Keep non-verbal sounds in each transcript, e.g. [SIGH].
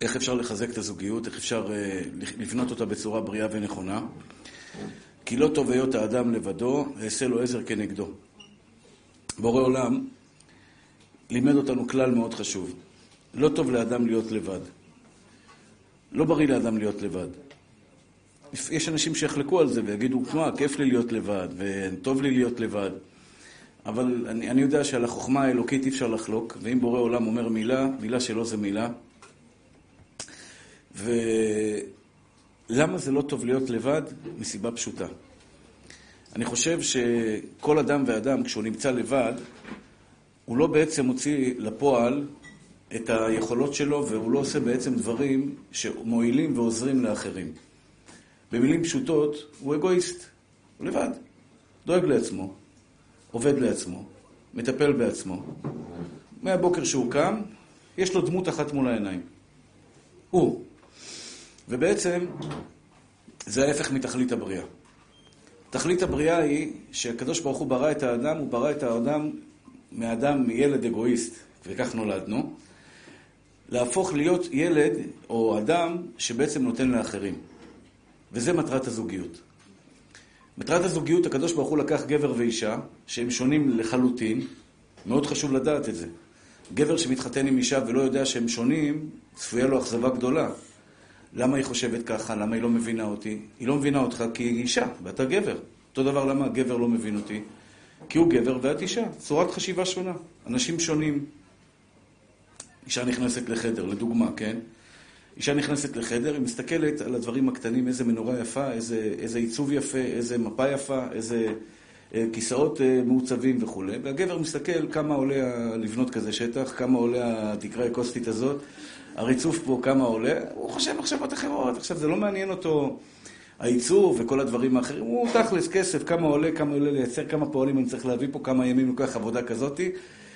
איך אפשר לחזק את הזוגיות, איך אפשר אה, לבנות אותה בצורה בריאה ונכונה. כי לא טוב היות האדם לבדו, אעשה לו עזר כנגדו. בורא עולם לימד אותנו כלל מאוד חשוב. לא טוב לאדם להיות לבד. לא בריא לאדם להיות לבד. יש אנשים שיחלקו על זה ויגידו, מה, כיף לי להיות לבד, וטוב לי להיות לבד. אבל אני, אני יודע שעל החוכמה האלוקית אי אפשר לחלוק, ואם בורא עולם אומר מילה, מילה שלו זה מילה. ולמה זה לא טוב להיות לבד? מסיבה פשוטה. אני חושב שכל אדם ואדם, כשהוא נמצא לבד, הוא לא בעצם מוציא לפועל את היכולות שלו, והוא לא עושה בעצם דברים שמועילים ועוזרים לאחרים. במילים פשוטות, הוא אגואיסט, הוא לבד, דואג לעצמו, עובד לעצמו, מטפל בעצמו. מהבוקר שהוא קם, יש לו דמות אחת מול העיניים. הוא. ובעצם, זה ההפך מתכלית הבריאה. תכלית הבריאה היא שהקדוש ברוך הוא ברא את האדם, הוא ברא את האדם מאדם, מילד אגואיסט, וכך נולדנו, להפוך להיות ילד או אדם שבעצם נותן לאחרים. וזה מטרת הזוגיות. מטרת הזוגיות, הקדוש ברוך הוא לקח גבר ואישה, שהם שונים לחלוטין, מאוד חשוב לדעת את זה. גבר שמתחתן עם אישה ולא יודע שהם שונים, צפויה לו אכזבה גדולה. למה היא חושבת ככה? למה היא לא מבינה אותי? היא לא מבינה אותך כי היא אישה, ואתה גבר. אותו דבר למה הגבר לא מבין אותי? כי הוא גבר ואת אישה. צורת חשיבה שונה. אנשים שונים. אישה נכנסת לחדר, לדוגמה, כן? אישה נכנסת לחדר, היא מסתכלת על הדברים הקטנים, איזה מנורה יפה, איזה, איזה עיצוב יפה, איזה מפה יפה, איזה אה, כיסאות אה, מעוצבים וכולי, והגבר מסתכל כמה עולה לבנות כזה שטח, כמה עולה התקרה הקוסטית הזאת, הריצוף פה כמה עולה, הוא חושב מחשבות אחרות, עכשיו זה לא מעניין אותו העיצוב וכל הדברים האחרים, הוא תכלס כסף, כמה עולה, כמה עולה לייצר, כמה פועלים אני צריך להביא פה, כמה ימים לוקח עבודה כזאתי,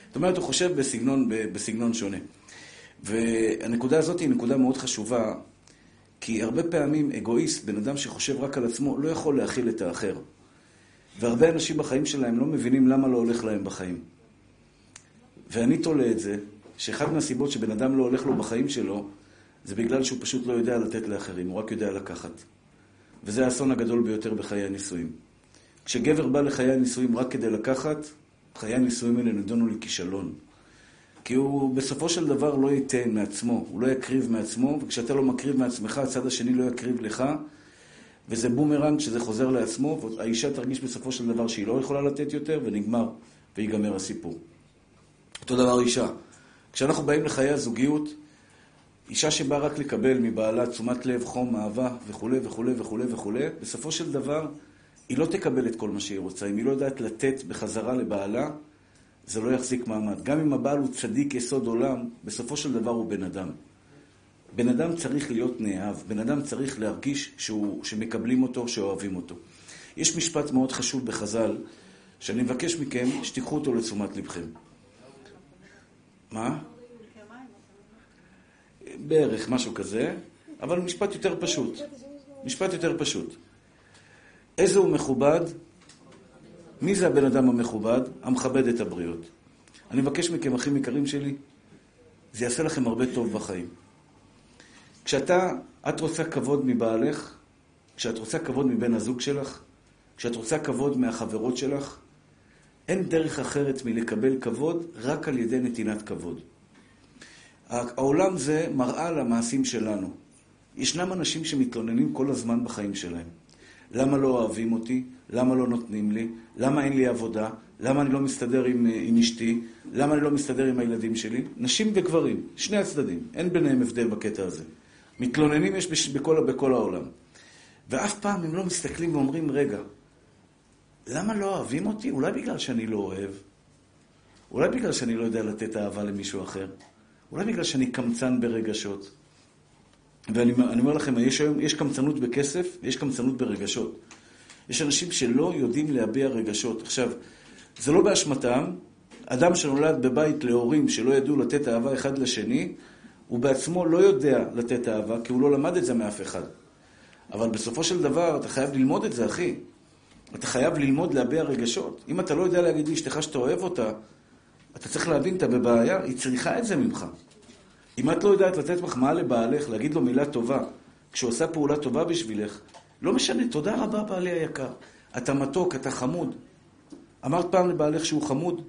זאת אומרת, הוא חושב בסגנון, בסגנון שונה. והנקודה הזאת היא נקודה מאוד חשובה, כי הרבה פעמים אגואיסט, בן אדם שחושב רק על עצמו, לא יכול להכיל את האחר. והרבה אנשים בחיים שלהם לא מבינים למה לא הולך להם בחיים. ואני תולה את זה, שאחד מהסיבות שבן אדם לא הולך לו בחיים שלו, זה בגלל שהוא פשוט לא יודע לתת לאחרים, הוא רק יודע לקחת. וזה האסון הגדול ביותר בחיי הנישואים. כשגבר בא לחיי הנישואים רק כדי לקחת, חיי הנישואים האלה נדונו לכישלון. כי הוא בסופו של דבר לא ייתן מעצמו, הוא לא יקריב מעצמו, וכשאתה לא מקריב מעצמך, הצד השני לא יקריב לך, וזה בומרנג שזה חוזר לעצמו, והאישה תרגיש בסופו של דבר שהיא לא יכולה לתת יותר, ונגמר, ויגמר הסיפור. אותו דבר אישה. כשאנחנו באים לחיי הזוגיות, אישה שבאה רק לקבל מבעלה תשומת לב, חום, אהבה וכולי וכולי וכולי וכולי, בסופו של דבר היא לא תקבל את כל מה שהיא רוצה. אם היא לא יודעת לתת בחזרה לבעלה, זה לא יחזיק מעמד. גם אם הבעל הוא צדיק יסוד עולם, בסופו של דבר הוא בן אדם. בן אדם צריך להיות נאהב, בן אדם צריך להרגיש שהוא, שמקבלים אותו, שאוהבים אותו. יש משפט מאוד חשוב בחז"ל, שאני מבקש מכם שתיקחו אותו לתשומת לבכם. מה? בערך, משהו כזה, אבל משפט יותר פשוט. משפט יותר פשוט. איזה הוא מכובד מי זה הבן אדם המכובד? המכבד את הבריות. אני מבקש מכם, אחים יקרים שלי, זה יעשה לכם הרבה טוב בחיים. כשאתה, את רוצה כבוד מבעלך, כשאת רוצה כבוד מבן הזוג שלך, כשאת רוצה כבוד מהחברות שלך, אין דרך אחרת מלקבל כבוד רק על ידי נתינת כבוד. העולם זה מראה למעשים שלנו. ישנם אנשים שמתלוננים כל הזמן בחיים שלהם. למה לא אוהבים אותי? למה לא נותנים לי? למה אין לי עבודה? למה אני לא מסתדר עם, אה, עם אשתי? למה אני לא מסתדר עם הילדים שלי? נשים וגברים, שני הצדדים, אין ביניהם הבדל בקטע הזה. מתלוננים יש בכל, בכל העולם. ואף פעם הם לא מסתכלים ואומרים, רגע, למה לא אוהבים אותי? אולי בגלל שאני לא אוהב? אולי בגלל שאני לא יודע לתת אהבה למישהו אחר? אולי בגלל שאני קמצן ברגשות? ואני אומר לכם, יש היום, יש קמצנות בכסף ויש קמצנות ברגשות. יש אנשים שלא יודעים להביע רגשות. עכשיו, זה לא באשמתם. אדם שנולד בבית להורים שלא ידעו לתת אהבה אחד לשני, הוא בעצמו לא יודע לתת אהבה, כי הוא לא למד את זה מאף אחד. אבל בסופו של דבר, אתה חייב ללמוד את זה, אחי. אתה חייב ללמוד להביע רגשות. אם אתה לא יודע להגיד לאשתך שאתה אוהב אותה, אתה צריך להבין, אתה בבעיה, היא צריכה את זה ממך. אם את לא יודעת לתת מחמאה לבעלך, להגיד לו מילה טובה, כשהוא עושה פעולה טובה בשבילך, לא משנה, תודה רבה בעלי היקר. אתה מתוק, אתה חמוד. אמרת פעם לבעלך שהוא חמוד?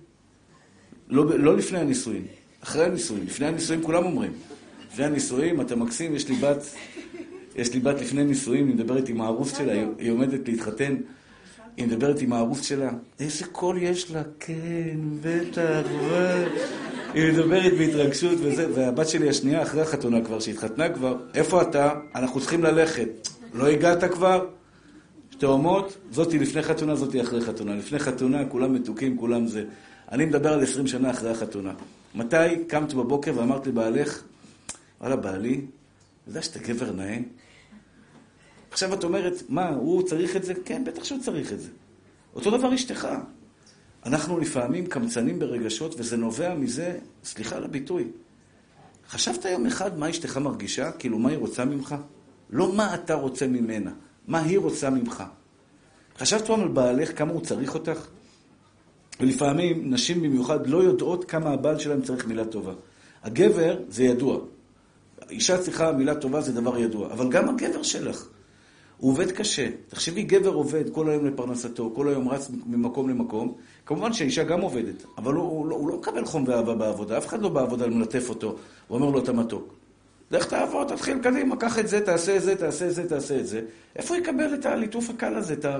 לא, לא לפני הנישואים, אחרי הנישואים. לפני הנישואים כולם אומרים. לפני הנישואים, אתה מקסים, יש לי בת, יש לי בת לפני נישואים, היא מדברת עם הארוס שלה, היא עומדת להתחתן, היא מדברת עם הארוס שלה, איזה קול יש לה, כן, בטח. היא מדברת בהתרגשות וזה, והבת שלי השנייה, אחרי החתונה כבר, שהתחתנה כבר, איפה אתה? אנחנו צריכים ללכת. לא הגעת כבר? תאומות, זאתי לפני חתונה, זאתי אחרי חתונה. לפני חתונה, כולם מתוקים, כולם זה. אני מדבר על 20 שנה אחרי החתונה. מתי קמת בבוקר ואמרת לבעלך, וואלה, בעלי, אתה יודע שאתה גבר נאה? עכשיו את אומרת, מה, הוא צריך את זה? כן, בטח שהוא צריך את זה. אותו דבר אשתך. אנחנו לפעמים קמצנים ברגשות, וזה נובע מזה, סליחה על הביטוי. חשבת יום אחד מה אשתך מרגישה? כאילו, מה היא רוצה ממך? לא מה אתה רוצה ממנה, מה היא רוצה ממך. חשבת פעם על בעלך, כמה הוא צריך אותך? ולפעמים, נשים במיוחד לא יודעות כמה הבעל שלהם צריך מילה טובה. הגבר, זה ידוע. אישה צריכה מילה טובה, זה דבר ידוע. אבל גם הגבר שלך. הוא עובד קשה. תחשבי, גבר עובד כל היום לפרנסתו, כל היום רץ ממקום למקום. כמובן שהאישה גם עובדת, אבל הוא, הוא, לא, הוא לא מקבל חום ואהבה בעבודה. אף אחד לא בעבודה מלטף אותו, הוא אומר לו, אתה מתוק. לך תעבוד, תתחיל קדימה, קח את זה, תעשה את זה, תעשה את זה, תעשה את זה. איפה יקבל את הליטוף הקל הזה? אתה,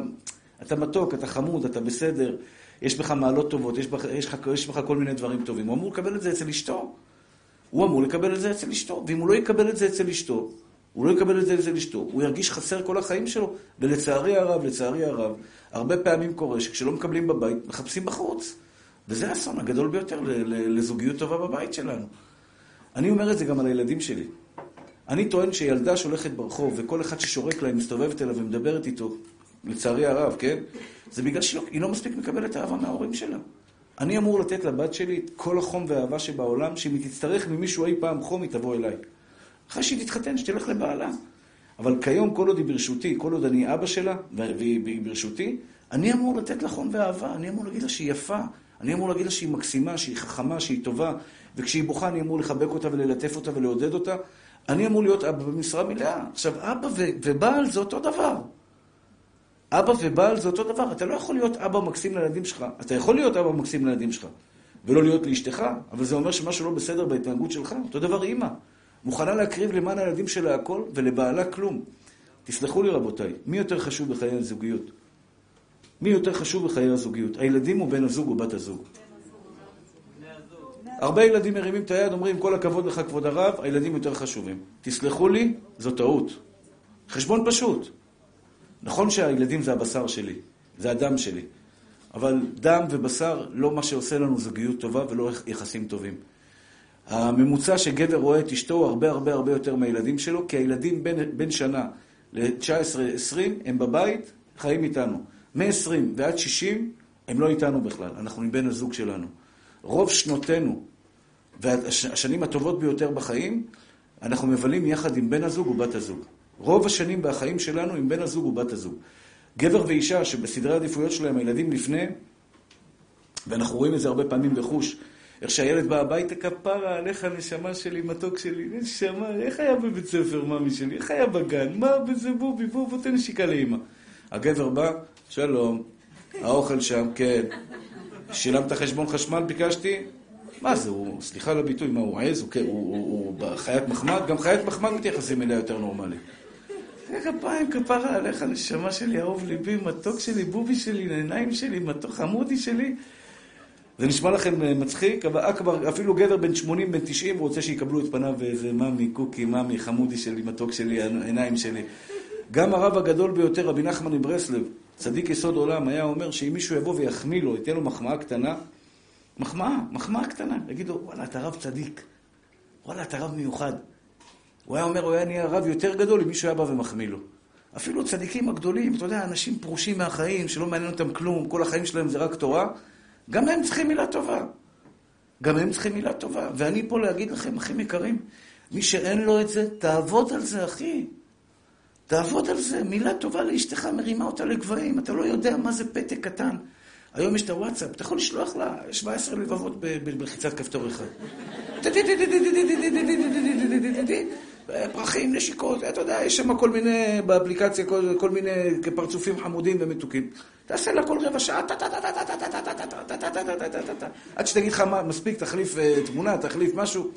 אתה מתוק, אתה חמוד, אתה בסדר, יש בך מעלות טובות, יש בך, יש, בך, יש בך כל מיני דברים טובים. הוא אמור לקבל את זה אצל אשתו. הוא אמור לקבל את זה אצל אשתו, ואם הוא לא יקבל את זה אצל אשתו, הוא לא יקבל את זה אצל אשתו, הוא ירגיש חסר כל החיים שלו. ולצערי הרב, לצערי הרב, הרבה פעמים קורה שכשלא מקבלים בבית, מחפשים בחוץ. וזה האסון הגדול ביותר לזוגיות טובה בבית שלנו. אני אומר את זה גם על הילדים שלי. אני טוען שילדה שהולכת ברחוב, וכל אחד ששורק לה, מסתובבת אליו ומדברת איתו, לצערי הרב, כן? זה בגלל שהיא לא, לא מספיק מקבלת אהבה מההורים שלה. אני אמור לתת לבת שלי את כל החום והאהבה שבעולם, שאם היא תצטרך ממישהו אי פעם חום, היא תבוא אליי. אחרי שהיא תתחתן, שתלך לבעלה. אבל כיום, כל עוד היא ברשותי, כל עוד אני אבא שלה, והיא ברשותי, אני אמור לתת לה חום ואהבה, אני אמור להגיד לה שהיא יפה, אני אמור להגיד לה שהיא מקסימה, שהיא חכמה, שהיא טובה, וכשהיא בוכה אני אמור לחבק אותה וללטף אותה ולעודד אותה. אני אמור להיות אבא במשרה מלאה. עכשיו, אבא ו- ובעל זה אותו דבר. אבא ובעל זה אותו דבר. אתה לא יכול להיות אבא מקסים לילדים שלך. אתה יכול להיות אבא מקסים לילדים שלך, ולא להיות לאשתך, אבל זה אומר שמשהו לא בסדר בהתנהגות שלך. אותו דבר אימא. מוכנה להקריב למען הילדים שלה הכל, ולבעלה כלום. תסלחו לי רבותיי, מי יותר חשוב בחיי הזוגיות? מי יותר חשוב בחיי הזוגיות? הילדים או בן הזוג או בת הזוג? הרבה ילדים מרימים את היד, אומרים, כל הכבוד לך, כבוד הרב, הילדים יותר חשובים. תסלחו לי, זו טעות. חשבון פשוט. נכון שהילדים זה הבשר שלי, זה הדם שלי, אבל דם ובשר לא מה שעושה לנו זוגיות טובה ולא יחסים טובים. הממוצע שגבר רואה את אשתו הוא הרבה הרבה הרבה יותר מהילדים שלו, כי הילדים בין, בין שנה ל-19-20 הם בבית, חיים איתנו. מ-20 ועד 60 הם לא איתנו בכלל, אנחנו בן הזוג שלנו. רוב שנותינו והשנים הטובות ביותר בחיים, אנחנו מבלים יחד עם בן הזוג ובת הזוג. רוב השנים בחיים שלנו עם בן הזוג ובת הזוג. גבר ואישה שבסדרי העדיפויות שלהם הילדים לפני, ואנחנו רואים את זה הרבה פעמים בחוש, איך שהילד בא הביתה, כפרה עליך, נשמה שלי, מתוק שלי, נשמה, איך היה בבית ספר, ממי שלי? איך היה בגן? מה בזה, בובי, בוא, בוא תן נשיקה לאמא. הגבר בא, שלום, האוכל שם, כן. שילמת חשבון חשמל, ביקשתי? מה זה, הוא, סליחה על הביטוי, מה, הוא עז? הוא, כן, הוא, הוא, הוא חיית מחמד? גם חיית מחמד מתייחסים אליה יותר נורמלי. כפיים, כפרה עליך, נשמה שלי, אהוב ליבי, מתוק שלי, בובי שלי, עיניים שלי, מתוק חמודי שלי. זה נשמע לכם אה, מצחיק, אבל אכבר, אפילו גבר בן 80, בן 90, הוא רוצה שיקבלו את פניו ואיזה מאמי, קוקי, מאמי, חמודי שלי, מתוק שלי, העיניים שלי. גם הרב הגדול ביותר, רבי נחמן מברסלב, צדיק יסוד עולם, היה אומר שאם מישהו יבוא ויחמיא לו, ייתן לו מחמאה קטנה, מחמאה, מחמאה קטנה, יגיד לו, וואלה, אתה רב צדיק. וואלה, אתה רב מיוחד. הוא היה אומר, הוא היה נהיה רב יותר גדול אם מישהו היה בא ומחמיא לו. אפילו צדיקים הגדולים, אתה יודע, אנשים פרושים מהחיים, שלא מעניין אותם כלום, כל החיים שלהם זה רק תורה, גם הם צריכים מילה טובה. גם הם צריכים מילה טובה. ואני פה להגיד לכם, אחים יקרים, מי שאין לו את זה, תעבוד על זה, אחי. תעבוד על זה. מילה טובה לאשתך מרימה אותה לגבהים. אתה לא יודע מה זה פתק קטן. היום יש את הוואטסאפ, אתה יכול לשלוח לה 17 לבבות בלחיצת כפתור אחד. פרחים, נשיקות, אתה יודע, יש שם כל מיני, באפליקציה, כל מיני פרצופים חמודים ומתוקים. תעשה לה כל רבע שעה, עד שתגיד לך, מספיק, תחליף תמונה, תחליף משהו.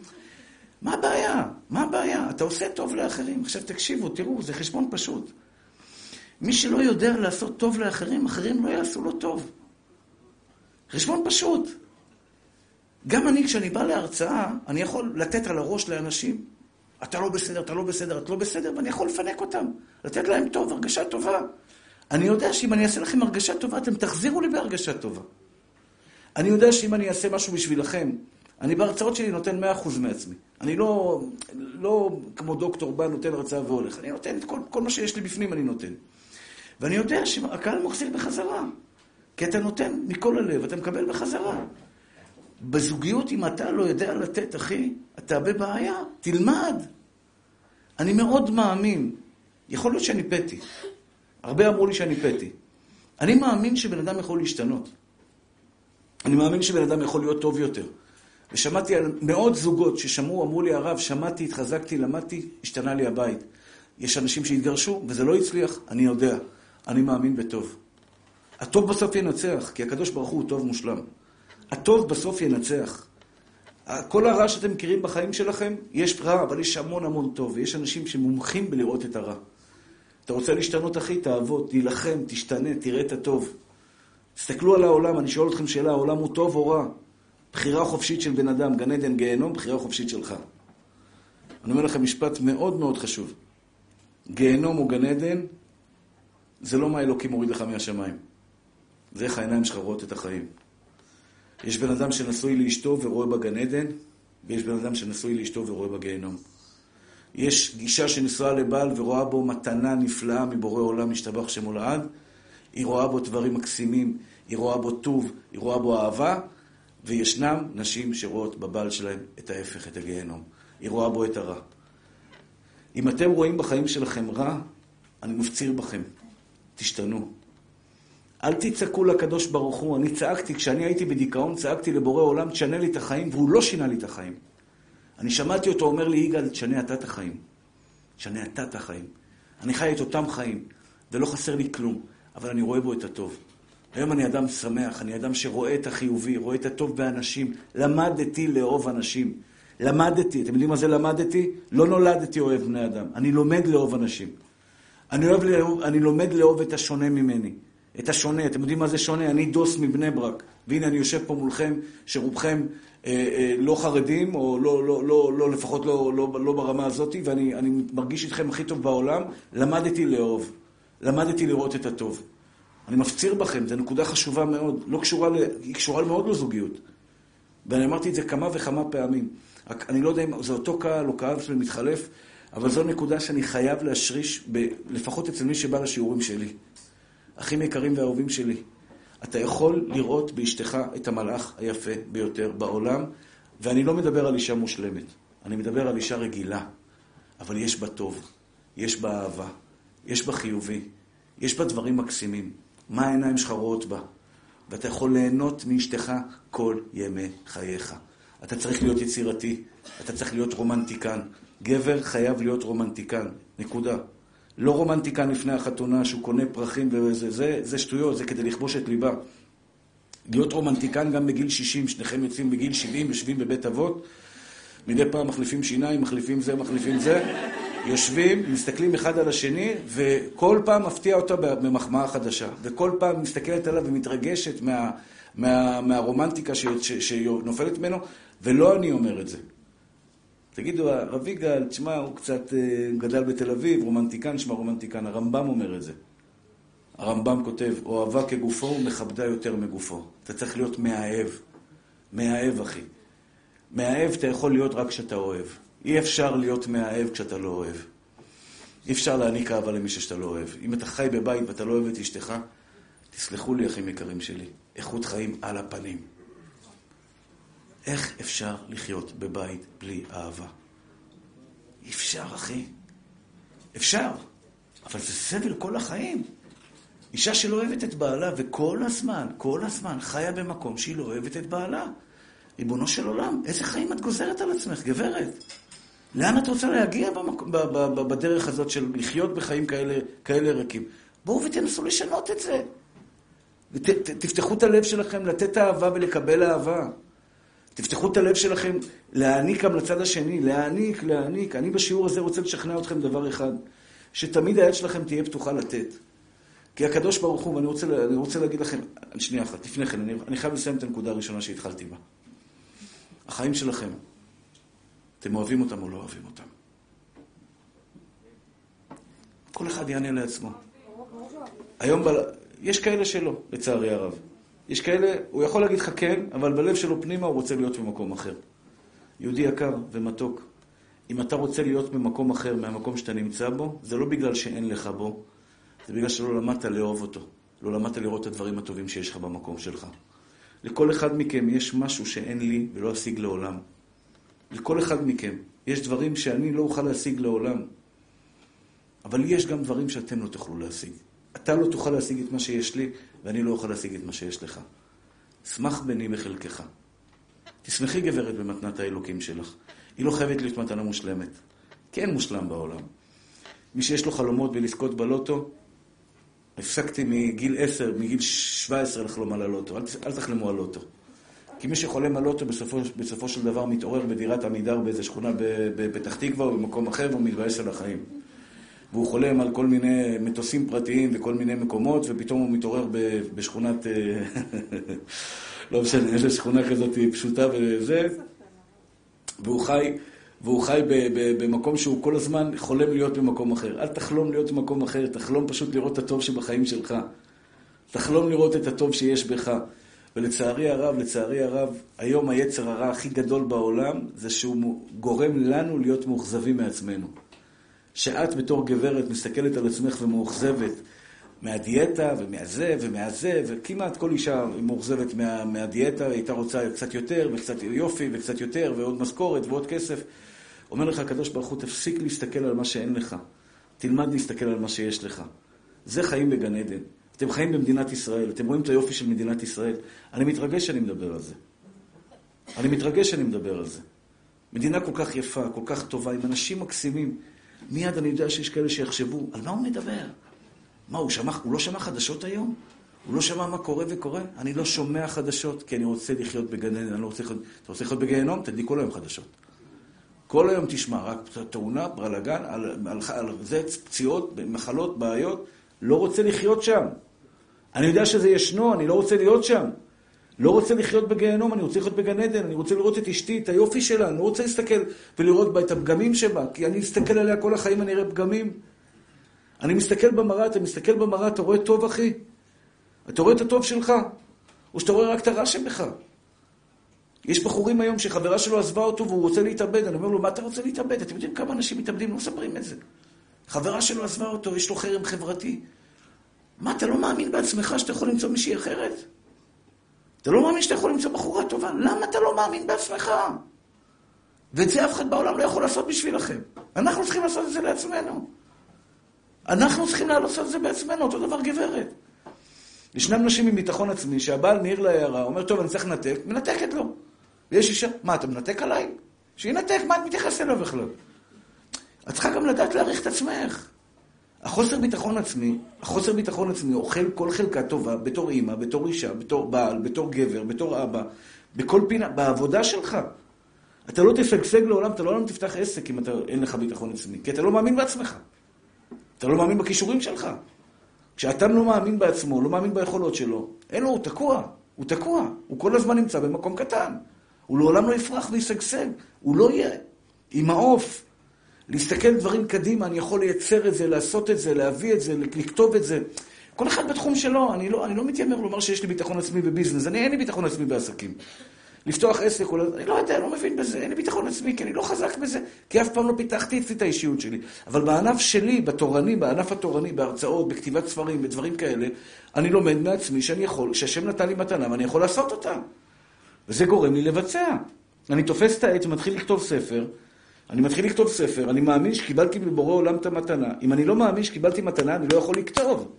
מה הבעיה? מה הבעיה? אתה עושה טוב לאחרים. עכשיו תקשיבו, תראו, זה חשבון פשוט. מי שלא יודע לעשות טוב לאחרים, אחרים לא יעשו לו טוב. חשבון פשוט. גם אני, כשאני בא להרצאה, אני יכול לתת על הראש לאנשים. אתה לא בסדר, אתה לא בסדר, את לא בסדר, ואני יכול לפנק אותם. לתת להם טוב, הרגשה טובה. אני יודע שאם אני אעשה לכם הרגשה טובה, אתם תחזירו לי בהרגשה טובה. אני יודע שאם אני אעשה משהו בשבילכם, אני בהרצאות שלי נותן 100% מעצמי. אני לא, לא כמו דוקטור בא, נותן הרצאה והולך. אני נותן את כל, כל מה שיש לי בפנים, אני נותן. ואני יודע שהקהל מחזיר בחזרה. כי אתה נותן מכל הלב, אתה מקבל בחזרה. בזוגיות, אם אתה לא יודע לתת, אחי, אתה בבעיה. תלמד. אני מאוד מאמין. יכול להיות שאני פטי. הרבה אמרו לי שאני פטי. אני מאמין שבן אדם יכול להשתנות. אני מאמין שבן אדם יכול להיות טוב יותר. ושמעתי על מאות זוגות ששמעו, אמרו לי, הרב, שמעתי, התחזקתי, למדתי, השתנה לי הבית. יש אנשים שהתגרשו, וזה לא הצליח, אני יודע. אני מאמין בטוב. הטוב בסוף ינצח, כי הקדוש ברוך הוא טוב מושלם. הטוב בסוף ינצח. כל הרע שאתם מכירים בחיים שלכם, יש רע, אבל יש המון המון טוב, ויש אנשים שמומחים בלראות את הרע. אתה רוצה להשתנות, אחי? תעבוד, תילחם, תשתנה, תראה את הטוב. תסתכלו על העולם, אני שואל אתכם שאלה, העולם הוא טוב או רע? בחירה חופשית של בן אדם, גן עדן, גיהנום, בחירה חופשית שלך. אני אומר לכם משפט מאוד מאוד חשוב. גיהנום או גן עדן, זה לא מה אלוקים מוריד לך מהשמיים. זה איך העיניים שלך רואות את החיים. יש בן אדם שנשוי לאשתו ורואה בגן עדן, ויש בן אדם שנשוי לאשתו ורואה בגיהנום. יש גישה שנשואה לבעל ורואה בו מתנה נפלאה מבורא עולם, משתבח שמו לעד. היא רואה בו דברים מקסימים, היא רואה בו טוב, היא רואה בו אהבה, וישנם נשים שרואות בבעל שלהם את ההפך, את הגיהנום. היא רואה בו את הרע. אם אתם רואים בחיים שלכם רע, אני מפציר בכם, תשתנו. אל תצעקו לקדוש ברוך הוא. אני צעקתי, כשאני הייתי בדיכאון, צעקתי לבורא עולם, תשנה לי את החיים, והוא לא שינה לי את החיים. אני שמעתי אותו אומר לי, יגאל, תשנה אתה את החיים. תשנה אתה את החיים. אני חי את אותם חיים, ולא חסר לי כלום, אבל אני רואה בו את הטוב. היום אני אדם שמח, אני אדם שרואה את החיובי, רואה את הטוב באנשים. למדתי לאהוב אנשים. למדתי, אתם יודעים מה זה למדתי? לא נולדתי אוהב בני אדם, אני לומד לאהוב אנשים. אני, אוהב לאהוב, אני לומד לאהוב את השונה ממני. את השונה, אתם יודעים מה זה שונה? אני דוס מבני ברק, והנה אני יושב פה מולכם, שרובכם אה, אה, לא חרדים, או לא, לא, לא, לא לפחות לא, לא, לא ברמה הזאת, ואני מרגיש איתכם הכי טוב בעולם. למדתי לאהוב, למדתי לראות את הטוב. אני מפציר בכם, זו נקודה חשובה מאוד, לא קשורה, ל... היא קשורה מאוד לזוגיות. ואני אמרתי את זה כמה וכמה פעמים. אני לא יודע אם זה אותו קהל או קהל שמתחלף, אבל זו נקודה שאני חייב להשריש, ב... לפחות אצל מי שבא לשיעורים שלי. אחים יקרים ואהובים שלי, אתה יכול לראות באשתך את המלאך היפה ביותר בעולם, ואני לא מדבר על אישה מושלמת, אני מדבר על אישה רגילה, אבל יש בה טוב, יש בה אהבה, יש בה חיובי, יש בה דברים מקסימים. מה העיניים שלך רואות בה? ואתה יכול ליהנות מאשתך כל ימי חייך. אתה צריך להיות יצירתי, אתה צריך להיות רומנטיקן. גבר חייב להיות רומנטיקן, נקודה. לא רומנטיקן לפני החתונה שהוא קונה פרחים וזה, זה, זה שטויות, זה כדי לכבוש את ליבה. להיות רומנטיקן גם בגיל 60, שניכם יוצאים בגיל 70, יושבים בבית אבות, מדי פעם מחליפים שיניים, מחליפים זה, מחליפים זה, יושבים, מסתכלים אחד על השני, וכל פעם מפתיע אותה במחמאה חדשה. וכל פעם מסתכלת עליו ומתרגשת מה, מה, מהרומנטיקה שנופלת ממנו, ולא אני אומר את זה. תגידו, הרב יגאל, תשמע, הוא קצת אה, גדל בתל אביב, רומנטיקן, שמע רומנטיקן. הרמב"ם אומר את זה. הרמב"ם כותב, אוהבה כגופו ומכבדה יותר מגופו. אתה צריך להיות מאהב. מאהב, אחי. מאהב אתה יכול להיות רק כשאתה אוהב. אי אפשר להיות מאהב כשאתה לא אוהב. אי אפשר להעניק אהבה למישהו שאתה לא אוהב. אם אתה חי בבית ואתה לא אוהב את אשתך, תסלחו לי, אחים יקרים שלי, איכות חיים על הפנים. איך אפשר לחיות בבית בלי אהבה? אפשר, אחי. אפשר. אבל זה סבל כל החיים. אישה שלא אוהבת את בעלה, וכל הזמן, כל הזמן, חיה במקום שהיא לא אוהבת את בעלה. ריבונו של עולם, איזה חיים את גוזרת על עצמך, גברת? לאן את רוצה להגיע במק... ב- ב- ב- בדרך הזאת של לחיות בחיים כאלה, כאלה ריקים? בואו ותנסו לשנות את זה. ות, תפתחו את הלב שלכם לתת אהבה ולקבל אהבה. תפתחו את הלב שלכם להעניק גם לצד השני, להעניק, להעניק. אני בשיעור הזה רוצה לשכנע אתכם דבר אחד, שתמיד היד שלכם תהיה פתוחה לתת. כי הקדוש ברוך הוא, ואני רוצה, רוצה להגיד לכם, שנייה אחת, לפני כן, אני, אני חייב לסיים את הנקודה הראשונה שהתחלתי בה. החיים שלכם, אתם אוהבים אותם או לא אוהבים אותם? כל אחד יענה לעצמו. היום, ב... יש כאלה שלא, לצערי הרב. יש כאלה, הוא יכול להגיד לך כן, אבל בלב שלו פנימה הוא רוצה להיות במקום אחר. יהודי יקר ומתוק, אם אתה רוצה להיות במקום אחר מהמקום שאתה נמצא בו, זה לא בגלל שאין לך בו, זה בגלל שלא למדת לאהוב אותו. לא למדת לראות את הדברים הטובים שיש לך במקום שלך. לכל אחד מכם יש משהו שאין לי ולא אשיג לעולם. לכל אחד מכם יש דברים שאני לא אוכל להשיג לעולם. אבל יש גם דברים שאתם לא תוכלו להשיג. אתה לא תוכל להשיג את מה שיש לי, ואני לא אוכל להשיג את מה שיש לך. שמח בני בחלקך. תשמחי גברת במתנת האלוקים שלך. היא לא חייבת להיות מתנה מושלמת. כי אין מושלם בעולם. מי שיש לו חלומות בלזכות בלוטו, הפסקתי מגיל 10, מגיל 17 לחלום על הלוטו. אל, אל תחלמו על לוטו. כי מי שחולם על לוטו בסופו, בסופו של דבר מתעורר בדירת עמידר באיזה שכונה בפתח תקווה או במקום אחר והוא מתבאס על החיים. והוא חולם על כל מיני מטוסים פרטיים וכל מיני מקומות, ופתאום הוא מתעורר בשכונת... [LAUGHS] לא משנה, איזה שכונה כזאת פשוטה וזה, והוא חי, והוא חי במקום שהוא כל הזמן חולם להיות במקום אחר. אל תחלום להיות במקום אחר, תחלום פשוט לראות את הטוב שבחיים שלך. תחלום לראות את הטוב שיש בך. ולצערי הרב, לצערי הרב, היום היצר הרע הכי גדול בעולם זה שהוא גורם לנו להיות מאוכזבים מעצמנו. שאת בתור גברת מסתכלת על עצמך ומאוכזבת מהדיאטה ומהזה ומהזה, וכמעט כל אישה מאוכזבת מה, מהדיאטה, היא הייתה רוצה קצת יותר וקצת יופי וקצת יותר ועוד משכורת ועוד כסף. אומר לך הקדוש ברוך הוא, תפסיק להסתכל על מה שאין לך, תלמד להסתכל על מה שיש לך. זה חיים בגן עדן. אתם חיים במדינת ישראל, אתם רואים את היופי של מדינת ישראל. אני מתרגש שאני מדבר על זה. אני מתרגש שאני מדבר על זה. מדינה כל כך יפה, כל כך טובה, עם אנשים מקסימים. מיד אני יודע שיש כאלה שיחשבו, על מה הוא מדבר? מה, הוא, שמע, הוא לא שמע חדשות היום? הוא לא שמע מה קורה וקורה? אני לא שומע חדשות, כי אני רוצה לחיות בגן עדן, אני לא רוצה לחיות... אתה רוצה לחיות בגיהנום? תדליק כל היום חדשות. כל היום תשמע, רק תאונה, על, על, על, על זה, פציעות, מחלות, בעיות. לא רוצה לחיות שם. אני יודע שזה ישנו, אני לא רוצה להיות שם. לא רוצה לחיות בגיהנום, אני רוצה לחיות בגן עדן, אני רוצה לראות את אשתי, את היופי שלה, אני לא רוצה להסתכל ולראות בה את הפגמים שבה, כי אני מסתכל עליה כל החיים, אני אראה פגמים. אני מסתכל במראה, אתה מסתכל במראה, אתה רואה טוב, אחי? אתה רואה את הטוב שלך? או שאתה רואה רק את הרע שבך? יש בחורים היום שחברה שלו עזבה אותו והוא רוצה להתאבד, אני אומר לו, מה אתה רוצה להתאבד? אתם יודעים כמה אנשים מתאבדים? לא מספרים את זה. חברה שלו עזבה אותו, יש לו חרם חברתי. מה, אתה לא מאמין בעצמך שאתה יכול למצוא מישהי אחרת? אתה לא מאמין שאתה יכול למצוא בחורה טובה? למה אתה לא מאמין בעצמך? ואת זה אף אחד בעולם לא יכול לעשות בשבילכם. אנחנו צריכים לעשות את זה לעצמנו. אנחנו צריכים לעשות את זה בעצמנו, אותו דבר גברת. ישנם נשים עם ביטחון עצמי שהבעל מעיר להערה, אומר, טוב, אני צריך לנתק, מנתקת לו. ויש אישה, מה, אתה מנתק עליי? שינתק, מה את מתייחסת אליו בכלל? את צריכה גם לדעת להעריך את עצמך. החוסר ביטחון עצמי, החוסר ביטחון עצמי אוכל כל חלקה טובה בתור אימא, בתור אישה, בתור בעל, בתור גבר, בתור אבא, בכל פינה, בעבודה שלך. אתה לא תפגשג לעולם, אתה לעולם תפתח עסק אם אתה, אין לך ביטחון עצמי, כי אתה לא מאמין בעצמך. אתה לא מאמין בכישורים שלך. כשאתה לא מאמין בעצמו, לא מאמין ביכולות שלו, אין לו, הוא תקוע. הוא תקוע. הוא כל הזמן נמצא במקום קטן. הוא לעולם לא יפרח וישגשג. הוא לא יהיה עם העוף. להסתכל דברים קדימה, אני יכול לייצר את זה, לעשות את זה, להביא את זה, לכתוב את זה. כל אחד בתחום שלו, אני לא, אני לא מתיימר לומר שיש לי ביטחון עצמי בביזנס, אני אין לי ביטחון עצמי בעסקים. לפתוח עסק, אני לא יודע, לא מבין בזה, אין לי ביטחון עצמי, כי אני לא חזק בזה, כי אף פעם לא פיתחתי את האישיות שלי. אבל בענף שלי, בתורני, בענף התורני, בהרצאות, בכתיבת ספרים, בדברים כאלה, אני לומד מעצמי שאני יכול, שהשם נתן לי מתנה ואני יכול לעשות אותה. וזה גורם לי לבצע. אני תופס את העט ומתחיל לכתוב ספר, אני מתחיל לכתוב ספר, אני מאמין שקיבלתי מבורא עולם את המתנה. אם אני לא מאמין שקיבלתי מתנה, אני לא יכול לכתוב.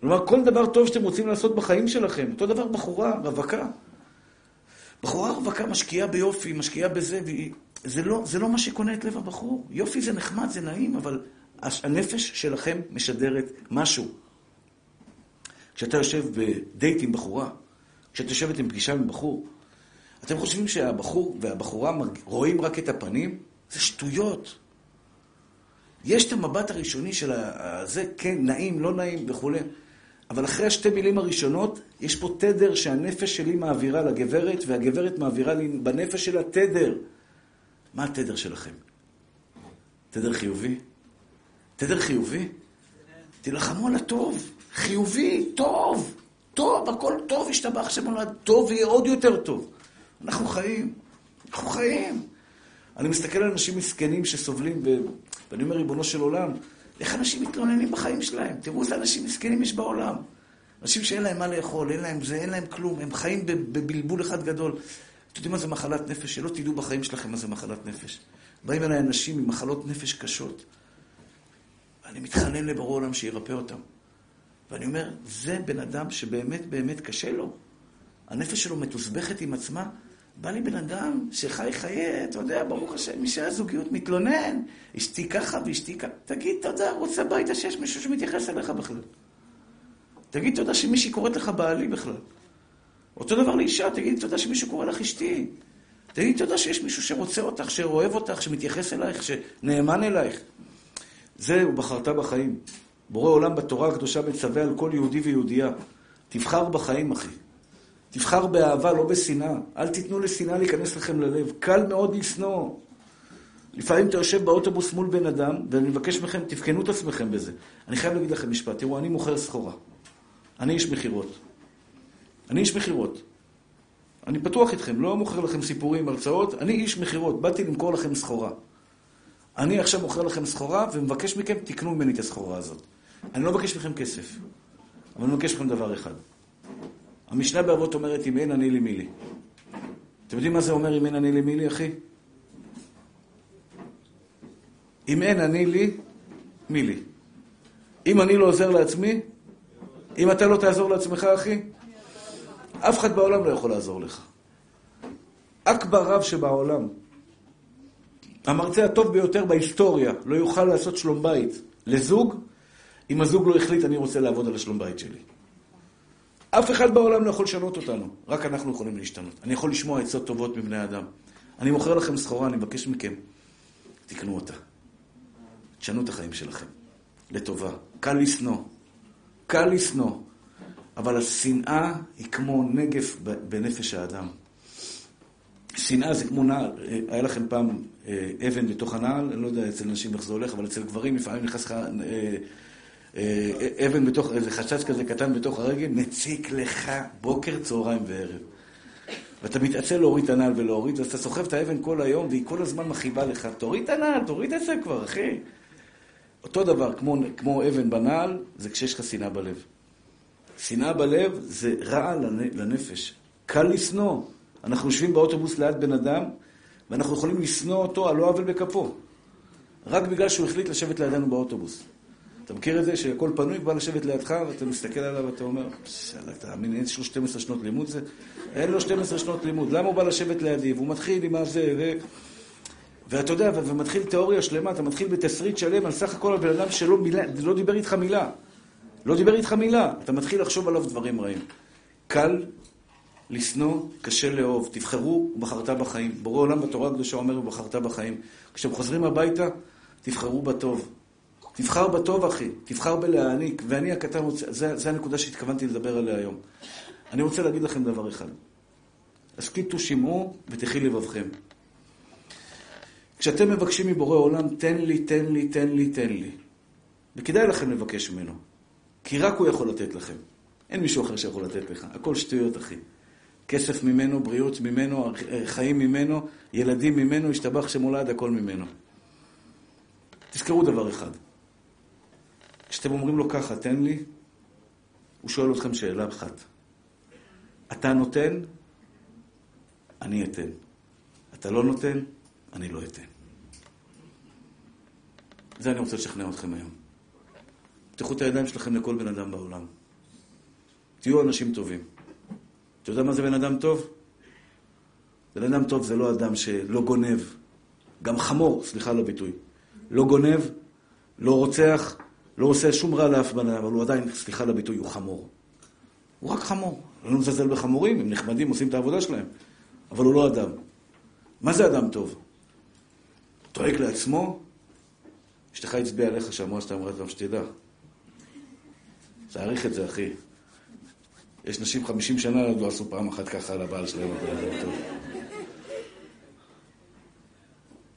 כלומר, כל דבר טוב שאתם רוצים לעשות בחיים שלכם, אותו דבר בחורה, רווקה. בחורה רווקה משקיעה ביופי, משקיעה בזה, והיא... זה לא, זה לא מה שקונה את לב הבחור. יופי זה נחמד, זה נעים, אבל הנפש שלכם משדרת משהו. כשאתה יושב בדייט עם בחורה, כשאת יושבת עם פגישה עם בחור, אתם חושבים שהבחור והבחורה רואים רק את הפנים? זה שטויות. יש את המבט הראשוני של זה, כן, נעים, לא נעים וכולי. אבל אחרי השתי מילים הראשונות, יש פה תדר שהנפש שלי מעבירה לגברת, והגברת מעבירה לי בנפש שלה תדר. מה התדר שלכם? תדר חיובי? תדר חיובי? תילחמו על הטוב. חיובי, טוב. טוב, הכל טוב, השתבח שמולד. טוב ויהיה עוד יותר טוב. אנחנו חיים. אנחנו חיים. אני מסתכל על אנשים מסכנים שסובלים, ו... ואני אומר, ריבונו של עולם, איך אנשים מתלוננים בחיים שלהם? תראו איזה אנשים מסכנים יש בעולם. אנשים שאין להם מה לאכול, אין להם זה, אין להם כלום, הם חיים בבלבול אחד גדול. אתם יודעים מה זה מחלת נפש? שלא תדעו בחיים שלכם מה זה מחלת נפש. באים אליי אנשים עם מחלות נפש קשות. אני מתחנן לברור עולם שירפא אותם. ואני אומר, זה בן אדם שבאמת באמת קשה לו. הנפש שלו מתוסבכת עם עצמה. בא לי בן אדם שחי חיי, אתה יודע, ברוך השם, מי שהיה זוגיות מתלונן, אשתי ככה ואשתי ככה. תגיד תודה, רוצה הביתה שיש מישהו שמתייחס אליך בכלל. תגיד תודה שמישהי קוראת לך בעלי בכלל. אותו דבר לאישה, תגיד תודה שמישהו קורא לך אשתי. תגיד תודה שיש מישהו שרוצה אותך, שאוהב אותך, שמתייחס אלייך, שנאמן אלייך. זהו, בחרת בחיים. בורא עולם בתורה הקדושה מצווה על כל יהודי ויהודייה. תבחר בחיים, אחי. תבחר באהבה, לא בשנאה. אל תיתנו לשנאה להיכנס לכם ללב. קל מאוד לשנוא. לפעמים אתה יושב באוטובוס מול בן אדם, ואני מבקש מכם, תבחנו את עצמכם בזה. אני חייב להגיד לכם משפט. תראו, אני מוכר סחורה. אני איש מכירות. אני איש מכירות. אני פתוח איתכם, לא מוכר לכם סיפורים, הרצאות. אני איש מכירות, באתי למכור לכם סחורה. אני עכשיו מוכר לכם סחורה, ומבקש מכם, תקנו ממני את הסחורה הזאת. אני לא מבקש מכם כסף, אבל אני מבקש מכם דבר אחד. המשנה באבות אומרת, אם אין אני לי מי לי. אתם יודעים מה זה אומר אם אין אני לי מי לי, אחי? אם אין אני לי, מי לי. אם אני לא עוזר לעצמי, אם אתה לא תעזור לעצמך, אחי, אף אחד בעולם לא יכול לעזור לך. אכבר רב שבעולם, המרצה הטוב ביותר בהיסטוריה, לא יוכל לעשות שלום בית לזוג, אם הזוג לא החליט, אני רוצה לעבוד על השלום בית שלי. אף אחד בעולם לא יכול לשנות אותנו, רק אנחנו יכולים להשתנות. אני יכול לשמוע עצות טובות מבני אדם. אני מוכר לכם סחורה, אני מבקש מכם, תקנו אותה. תשנו את החיים שלכם, לטובה. קל לשנוא, קל לשנוא, אבל השנאה היא כמו נגף בנפש האדם. שנאה זה כמו נעל. היה לכם פעם אה, אבן בתוך הנעל, אני לא יודע אצל נשים איך זה הולך, אבל אצל גברים לפעמים נכנס לך אה, אה, אבן בתוך, איזה חשש כזה קטן בתוך הרגל, מציק לך בוקר, צהריים וערב. ואתה מתעצל להוריד את הנעל ולהוריד, אז אתה סוחב את האבן כל היום, והיא כל הזמן מכאיבה לך. תוריד את הנעל, תוריד את זה כבר, אחי. אותו דבר, כמו, כמו אבן בנעל, זה כשיש לך שנאה בלב. שנאה בלב זה רע לנפש. קל לשנוא. אנחנו יושבים באוטובוס ליד בן אדם, ואנחנו יכולים לשנוא אותו על לא עוול בכפו. רק בגלל שהוא החליט לשבת לידינו באוטובוס. אתה מכיר את זה שהכל פנוי, בא לשבת לידך, ואתה מסתכל עליו ואתה אומר, שאלה, תאמין, אין לו 12 שנות לימוד זה? אין לו 12 שנות לימוד, למה הוא בא לשבת לידי? והוא מתחיל עם הזה, ו... ואתה יודע, ומתחיל תיאוריה שלמה, אתה מתחיל בתסריט שלם על סך הכל הבן אדם שלא מילה, לא דיבר איתך מילה. לא דיבר איתך מילה. אתה מתחיל לחשוב עליו דברים רעים. קל לשנוא, קשה לאהוב. תבחרו, ובחרת בחיים. בורא עולם בתורה הקדושה אומר, ובחרת בחיים. כשאתם חוזרים הביתה, תבחרו בטוב. תבחר בטוב, אחי. תבחר בלהעניק. ואני הקטן רוצה... זה, זה הנקודה שהתכוונתי לדבר עליה היום. אני רוצה להגיד לכם דבר אחד. הסכיתו שמעו ותחי לבבכם. כשאתם מבקשים מבורא עולם, תן לי, תן לי, תן לי, תן לי. וכדאי לכם לבקש ממנו. כי רק הוא יכול לתת לכם. אין מישהו אחר שיכול לתת לך. הכל שטויות, אחי. כסף ממנו, בריאות ממנו, חיים ממנו, ילדים ממנו, השתבח שמולד, הכל ממנו. תזכרו דבר אחד. כשאתם אומרים לו ככה, תן לי, הוא שואל אתכם שאלה אחת. אתה נותן, אני אתן. אתה לא נותן, אני לא אתן. זה אני רוצה לשכנע אתכם היום. תפתחו את הידיים שלכם לכל בן אדם בעולם. תהיו אנשים טובים. אתה יודע מה זה בן אדם טוב? בן אדם טוב זה לא אדם שלא גונב. גם חמור, סליחה על הביטוי. לא גונב, לא רוצח, לא עושה שום רע לאף אדם, אבל הוא עדיין, סליחה על הביטוי, הוא חמור. הוא רק חמור. לא מזלזל בחמורים, הם נחמדים, עושים את העבודה שלהם. אבל הוא לא אדם. מה זה אדם טוב? דואג לעצמו? אשתך הצביעה עליך שאמרה שאתה אמרת גם שתדע. תעריך את זה, אחי. יש נשים חמישים שנה לא עשו פעם אחת ככה על הבעל שלהם,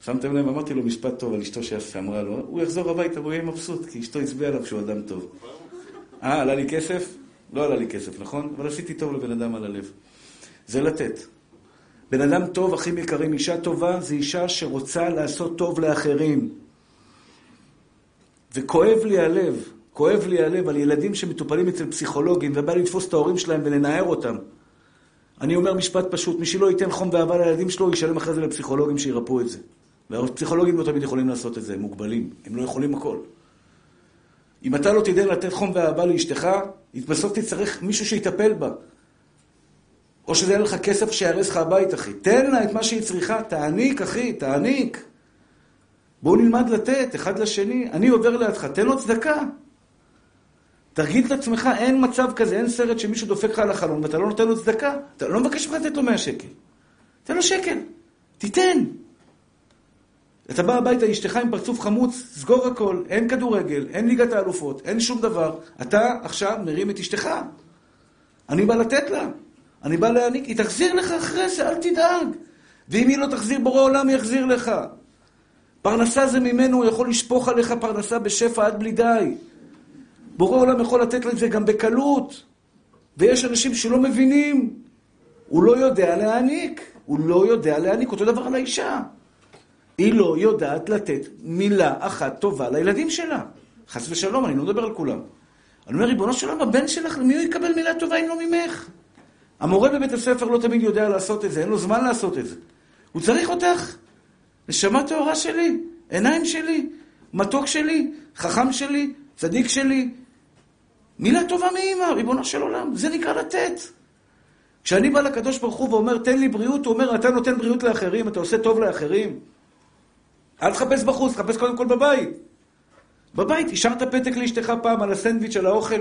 שמתם לב? אמרתי לו משפט טוב על אשתו שאמרה לו, הוא יחזור הביתה והוא יהיה מבסוט, כי אשתו הצביעה עליו שהוא אדם טוב. אה, עלה לי כסף? לא עלה לי כסף, נכון? אבל עשיתי טוב לבן אדם על הלב. זה לתת. בן אדם טוב, אחים יקרים, אישה טובה זה אישה שרוצה לעשות טוב לאחרים. וכואב לי הלב, כואב לי הלב על ילדים שמטופלים אצל פסיכולוגים ובא לתפוס את ההורים שלהם ולנער אותם. אני אומר משפט פשוט, מי שלא ייתן חום ואהבה לילדים שלו, ישלם אחרי זה לפסיכולוגים שירפאו את זה. והפסיכולוגים לא תמיד יכולים לעשות את זה, הם מוגבלים, הם לא יכולים הכל. אם אתה לא תדע לתת חום ואהבה לאשתך, בסוף תצטרך מישהו שיטפל בה. או שזה יהיה לך כסף שיהרס לך הבית, אחי. תן לה את מה שהיא צריכה, תעניק, אחי, תעניק. בואו נלמד לתת אחד לשני. אני עובר לידך, תן לו צדקה. תרגיל את עצמך, אין מצב כזה, אין סרט שמישהו דופק לך על החלון ואתה לא נותן לו צדקה. אתה לא מבקש ממך לתת לו 100 שקל. תן לו שקל, תיתן. אתה בא הביתה, אשתך עם פרצוף חמוץ, סגור הכל, אין כדורגל, אין ליגת האלופות, אין שום דבר. אתה עכשיו מרים את אשתך. אני בא לתת לה. אני בא להעניק, היא תחזיר לך אחרי זה, אל תדאג. ואם היא לא תחזיר, בורא עולם יחזיר לך. פרנסה זה ממנו, הוא יכול לשפוך עליך פרנסה בשפע עד בלי די. בורא עולם יכול לתת את זה גם בקלות. ויש אנשים שלא מבינים. הוא לא יודע להעניק. הוא לא יודע להעניק. אותו דבר על האישה. היא לא יודעת לתת מילה אחת טובה לילדים שלה. חס ושלום, אני לא מדבר על כולם. אני אומר, ריבונו של עולם, הבן שלך, למי הוא יקבל מילה טובה אם לא ממך? המורה בבית הספר לא תמיד יודע לעשות את זה, אין לו זמן לעשות את זה. הוא צריך אותך. נשמה טהורה שלי, עיניים שלי, מתוק שלי, חכם שלי, צדיק שלי. מילה טובה מאמא, ריבונו של עולם, זה נקרא לתת. כשאני בא לקדוש ברוך הוא ואומר, תן לי בריאות, הוא אומר, אתה נותן בריאות לאחרים, אתה עושה טוב לאחרים. אל תחפש בחוץ, תחפש קודם כל בבית. בבית, השארת פתק לאשתך פעם על הסנדוויץ', על האוכל?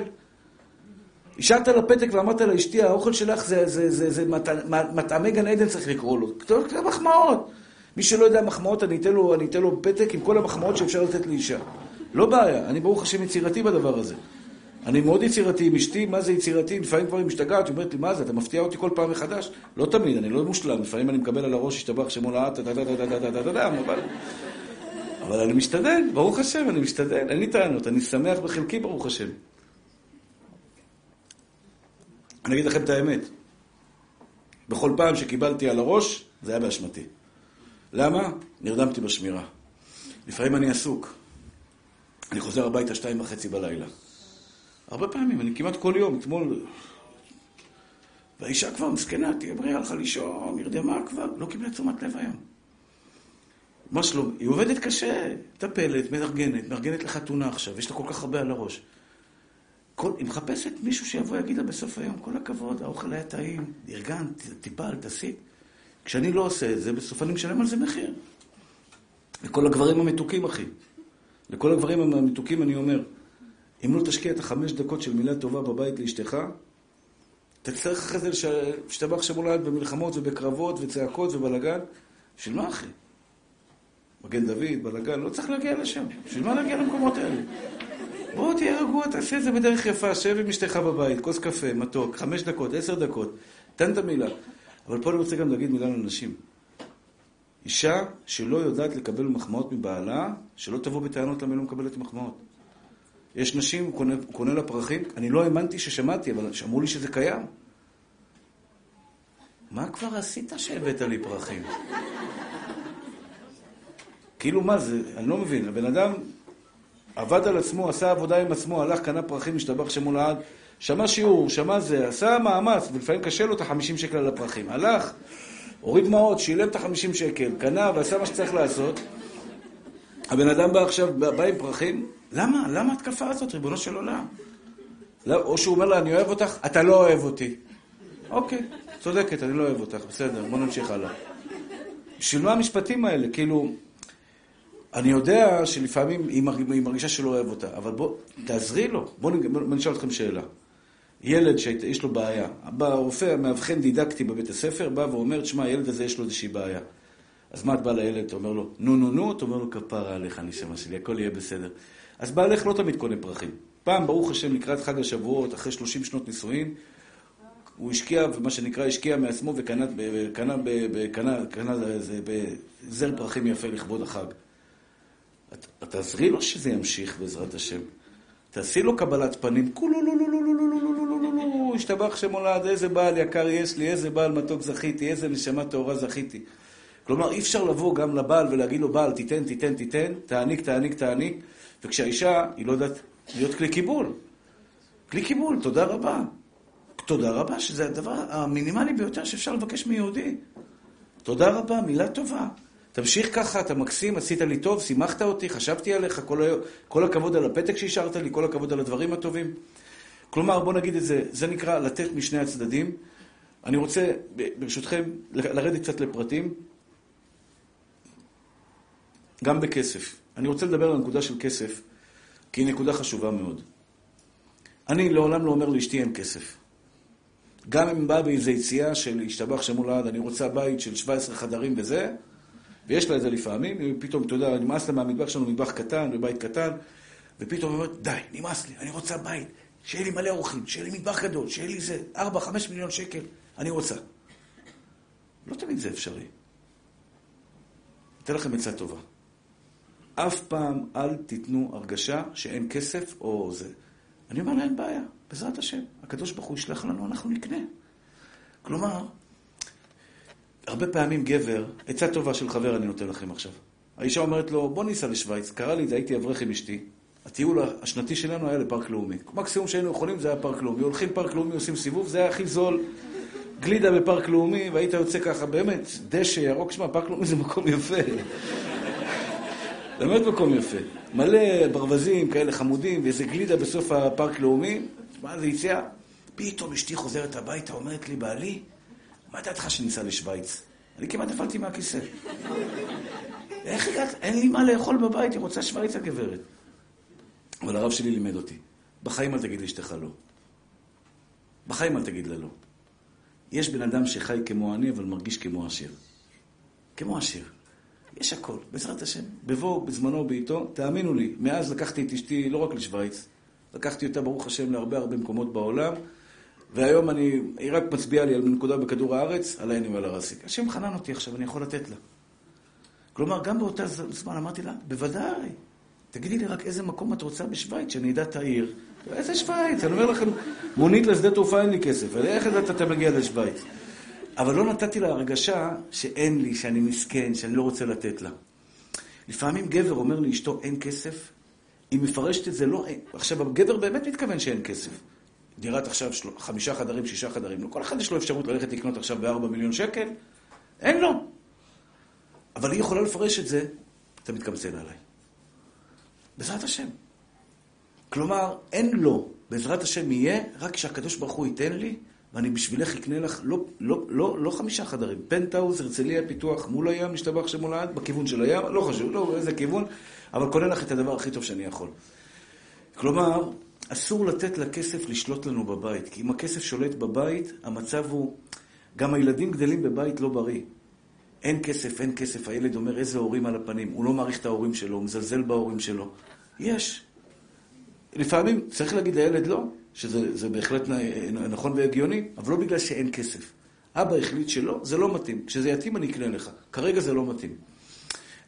השארת לה פתק ואמרת לה, אשתי, האוכל שלך זה, זה, זה, זה מטעמי גן עדן צריך לקרוא לו. כתוב מחמאות. מי שלא יודע מחמאות, אני אתן, לו, אני אתן לו פתק עם כל המחמאות שאפשר לתת לאישה. לא בעיה, אני ברוך השם יצירתי בדבר הזה. אני מאוד יצירתי עם אשתי, מה זה יצירתי? לפעמים כבר היא משתגעת, היא אומרת לי, מה זה, אתה מפתיע אותי כל פעם מחדש? לא תמיד, אני לא מושלם, לפעמים אני מקבל על הראש, השתבח שמו לאט, אבל אני משתדל, ברוך השם, אני משתדל, אין לי טענות, אני שמח בחלקי, ברוך השם. אני אגיד לכם את האמת. בכל פעם שקיבלתי על הראש, זה היה באשמתי. למה? נרדמתי בשמירה. לפעמים אני עסוק. אני חוזר הביתה שתיים וחצי בלילה. הרבה פעמים, אני כמעט כל יום, אתמול... והאישה כבר מסכנה, תהיה בריאה, הלכה לישון, נרדמה כבר, לא קיבלה תשומת לב היום. מה שלום? היא עובדת קשה, מטפלת, מארגנת, מארגנת לחתונה עכשיו, יש לה כל כך הרבה על הראש. כל, היא מחפשת מישהו שיבוא ויגיד לה בסוף היום, כל הכבוד, האוכל היה טעים, ארגנת, טיפלת, עשית. כשאני לא עושה את זה, בסוף אני משלם על זה מחיר. לכל הגברים המתוקים, אחי. לכל הגברים המתוקים אני אומר, אם לא תשקיע את החמש דקות של מילה טובה בבית לאשתך, תצטרך אחרי זה להשתבח שם אולי במלחמות ובקרבות וצעקות ובלאגן. בשביל מה, אחי? מגן דוד, בלאגן, לא צריך להגיע לשם. בשביל מה להגיע למקומות האלה? בוא תהיה רגוע, תעשה את זה בדרך יפה, שב עם אשתך בבית, כוס קפה, מתוק, חמש דקות, עשר דקות, תן את המילה. אבל פה אני רוצה גם להגיד מילה לנשים. אישה שלא יודעת לקבל מחמאות מבעלה, שלא תבוא בטענות למה היא לא מקבלת מחמאות. יש נשים, הוא קונה, קונה לה פרחים, אני לא האמנתי ששמעתי, אבל אמרו לי שזה קיים. מה כבר עשית שהבאת לי פרחים? כאילו מה זה, אני לא מבין, הבן אדם עבד על עצמו, עשה עבודה עם עצמו, הלך, קנה פרחים, השתבח שמו לעד, שמע שיעור, שמע זה, עשה מאמץ, ולפעמים קשה לו את החמישים שקל על הפרחים. הלך, הוריד דמעות, שילם את החמישים שקל, קנה ועשה מה שצריך לעשות. הבן אדם בא עכשיו, בא עם פרחים, למה? למה התקפה הזאת, ריבונו של עולם? לא, או שהוא אומר לה, אני אוהב אותך, אתה לא אוהב אותי. אוקיי, צודקת, אני לא אוהב אותך, בסדר, בוא נמשיך הלאה. בשביל מה המשפטים האלה? כאילו, אני יודע שלפעמים היא מרגישה שלא אוהב אותה, אבל בוא, תעזרי לו. בואו נשאל אתכם שאלה. ילד שיש לו בעיה, בא רופא, מאבחן דידקטי בבית הספר, בא ואומר, תשמע, הילד הזה יש לו איזושהי בעיה. אז מה את באה לילד, אתה אומר לו, נו נו נו, אתה אומר לו, כפרה עליך, נשמה שלי, הכל יהיה בסדר. אז בעלך לא תמיד קונה פרחים. פעם, ברוך השם, לקראת חג השבועות, אחרי 30 שנות נישואין, הוא השקיע, ומה שנקרא, השקיע מעצמו וקנה, קנה, קנה, קנה זר פרחים יפה לכבוד החג. תעזרי לו שזה ימשיך בעזרת השם. תעשי לו קבלת פנים, כולו לו לו לו לו לו לו לו לו לו לו השתבח שמולד, איזה בעל יקר יש לי, איזה בעל מתוק זכיתי, איזה נשמה טהורה זכיתי. כלומר, אי אפשר לבוא גם לבעל ולהגיד לו, בעל, תיתן, תיתן, תיתן, תעניק, תעניק, תעניק, וכשהאישה, היא לא יודעת להיות כלי קיבול. כלי קיבול, תודה רבה. תודה רבה, שזה הדבר המינימלי ביותר שאפשר לבקש מיהודי. תודה רבה, מילה טובה. תמשיך ככה, אתה מקסים, עשית לי טוב, שימחת אותי, חשבתי עליך, כל. כל הכבוד על הפתק שהשארת לי, כל הכבוד על הדברים הטובים. כלומר, בוא נגיד את זה, זה נקרא לתת משני הצדדים. אני רוצה, ברשותכם, לרדת קצת לפרטים, גם בכסף. אני רוצה לדבר על הנקודה של כסף, כי היא נקודה חשובה מאוד. אני לעולם לא אומר לאשתי אין כסף. גם אם בא באיזו יציאה של השתבח שמול העד, אני רוצה בית של 17 חדרים וזה, ויש לה את זה לפעמים, פתאום, אתה יודע, נמאס לה מהמטבח שלנו, מטבח קטן, בבית קטן, ופתאום היא אומרת, די, נמאס לי, אני רוצה בית, שיהיה לי מלא אורחים, שיהיה לי מטבח גדול, שיהיה לי איזה 4-5 מיליון שקל, אני רוצה. לא תמיד זה אפשרי. אתן לכם עצה טובה. אף פעם אל תיתנו הרגשה שאין כסף או זה. אני אומר לה, אין בעיה, בעזרת השם. הקדוש ברוך הוא ישלח לנו, אנחנו נקנה. כלומר, הרבה פעמים גבר, עצה טובה של חבר אני נותן לכם עכשיו. האישה אומרת לו, בוא ניסע לשוויץ. קרה לי את זה, הייתי אברך עם אשתי. הטיול השנתי שלנו היה לפארק לאומי. מקסימום שהיינו יכולים זה היה פארק לאומי. הולכים פארק לאומי, עושים סיבוב, זה היה הכי זול. גלידה בפארק לאומי, והיית יוצא ככה, באמת, דשא, ירוק, שמע, פארק לאומי זה מקום יפה. באמת מקום יפה. מלא ברווזים כאלה חמודים, ואיזה גלידה בסוף הפארק לאומי. מה זה יציאה? פתאום אשתי חוזרת הביתה, אומרת לי, בעלי, מה דעתך שניסע לשוויץ? אני כמעט נפלתי מהכיסא. איך הגעת? אין לי מה לאכול בבית, היא רוצה שוויץ הגברת. אבל הרב שלי לימד אותי, בחיים אל תגיד לאשתך לא. בחיים אל תגיד לה לא. יש בן אדם שחי כמו עני, אבל מרגיש כמו עשיר. כמו עשיר. יש הכל, בעזרת השם. בבוא, בזמנו, בעיתו, תאמינו לי, מאז לקחתי את אשתי לא רק לשוויץ, לקחתי אותה, ברוך השם, להרבה הרבה מקומות בעולם, והיום אני, היא רק מצביעה לי על נקודה בכדור הארץ, על העיני ועל הרסיק. השם חנן אותי עכשיו, אני יכול לתת לה. כלומר, גם באותה זמן אמרתי לה, בוודאי, תגידי לי רק איזה מקום את רוצה בשוויץ, שאני אדע את העיר. איזה שוויץ? אני אומר לכם, מונית לשדה תעופה אין לי כסף, איך אתה מגיע לשוויץ? אבל לא נתתי לה הרגשה שאין לי, שאני מסכן, שאני לא רוצה לתת לה. לפעמים גבר אומר לאשתו אין כסף, היא מפרשת את זה לא... עכשיו, הגבר באמת מתכוון שאין כסף. דירת עכשיו של... חמישה חדרים, שישה חדרים. לא כל אחד יש לו אפשרות ללכת לקנות עכשיו בארבע מיליון שקל, אין לו. אבל היא יכולה לפרש את זה, אתה מתקמצן עליי. בעזרת השם. כלומר, אין לו, בעזרת השם יהיה, רק כשהקדוש ברוך הוא ייתן לי, ואני בשבילך אקנה לך, לא, לא, לא, לא חמישה חדרים, פנטהאוז, הרצליה, פיתוח, מול הים, משתבח שמולד, בכיוון של הים, לא חשוב, לא איזה כיוון, אבל קונה לך את הדבר הכי טוב שאני יכול. כלומר, אסור לתת לכסף לשלוט לנו בבית, כי אם הכסף שולט בבית, המצב הוא... גם הילדים גדלים בבית לא בריא. אין כסף, אין כסף, הילד אומר איזה הורים על הפנים, הוא לא מעריך את ההורים שלו, הוא מזלזל בהורים שלו. יש. לפעמים צריך להגיד לילד לא, שזה בהחלט נכון והגיוני, אבל לא בגלל שאין כסף. אבא החליט שלא, זה לא מתאים. כשזה יתאים אני אקנה לך. כרגע זה לא מתאים.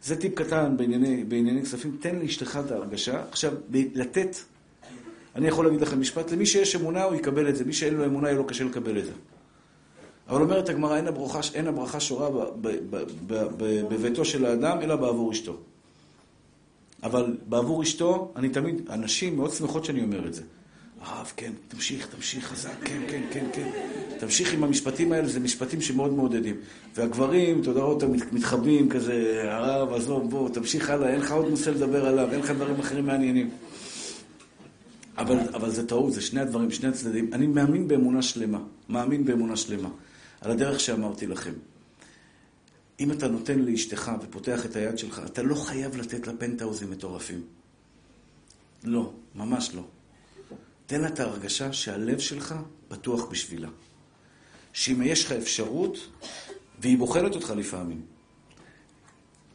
זה טיפ קטן בענייני, בענייני כספים. תן לאשתך את ההרגשה. עכשיו, לתת, אני יכול להגיד לכם משפט, למי שיש אמונה הוא יקבל את זה, מי שאין לו אמונה יהיה לו קשה לקבל את זה. אבל אומרת הגמרא, אין אין הברכה שורה בביתו של האדם, אלא בעבור אשתו. אבל בעבור אשתו, אני תמיד, הנשים מאוד שמחות שאני אומר את זה. הרב, כן, תמשיך, תמשיך חזק, כן, כן, כן, כן. תמשיך עם המשפטים האלה, זה משפטים שמאוד מעודדים. והגברים, אתה יודע, אותם מתחבאים כזה, הרב, עזוב, בוא, תמשיך הלאה, אין לך עוד נושא לדבר עליו, אין לך דברים אחרים מעניינים. אבל, אבל זה טעות, זה שני הדברים, שני הצדדים. אני מאמין באמונה שלמה, מאמין באמונה שלמה, על הדרך שאמרתי לכם. אם אתה נותן לאשתך ופותח את היד שלך, אתה לא חייב לתת לה פנטהאוזים מטורפים. לא, ממש לא. תן לה את ההרגשה שהלב שלך פתוח בשבילה. שאם יש לך אפשרות, והיא בוחרת אותך לפעמים.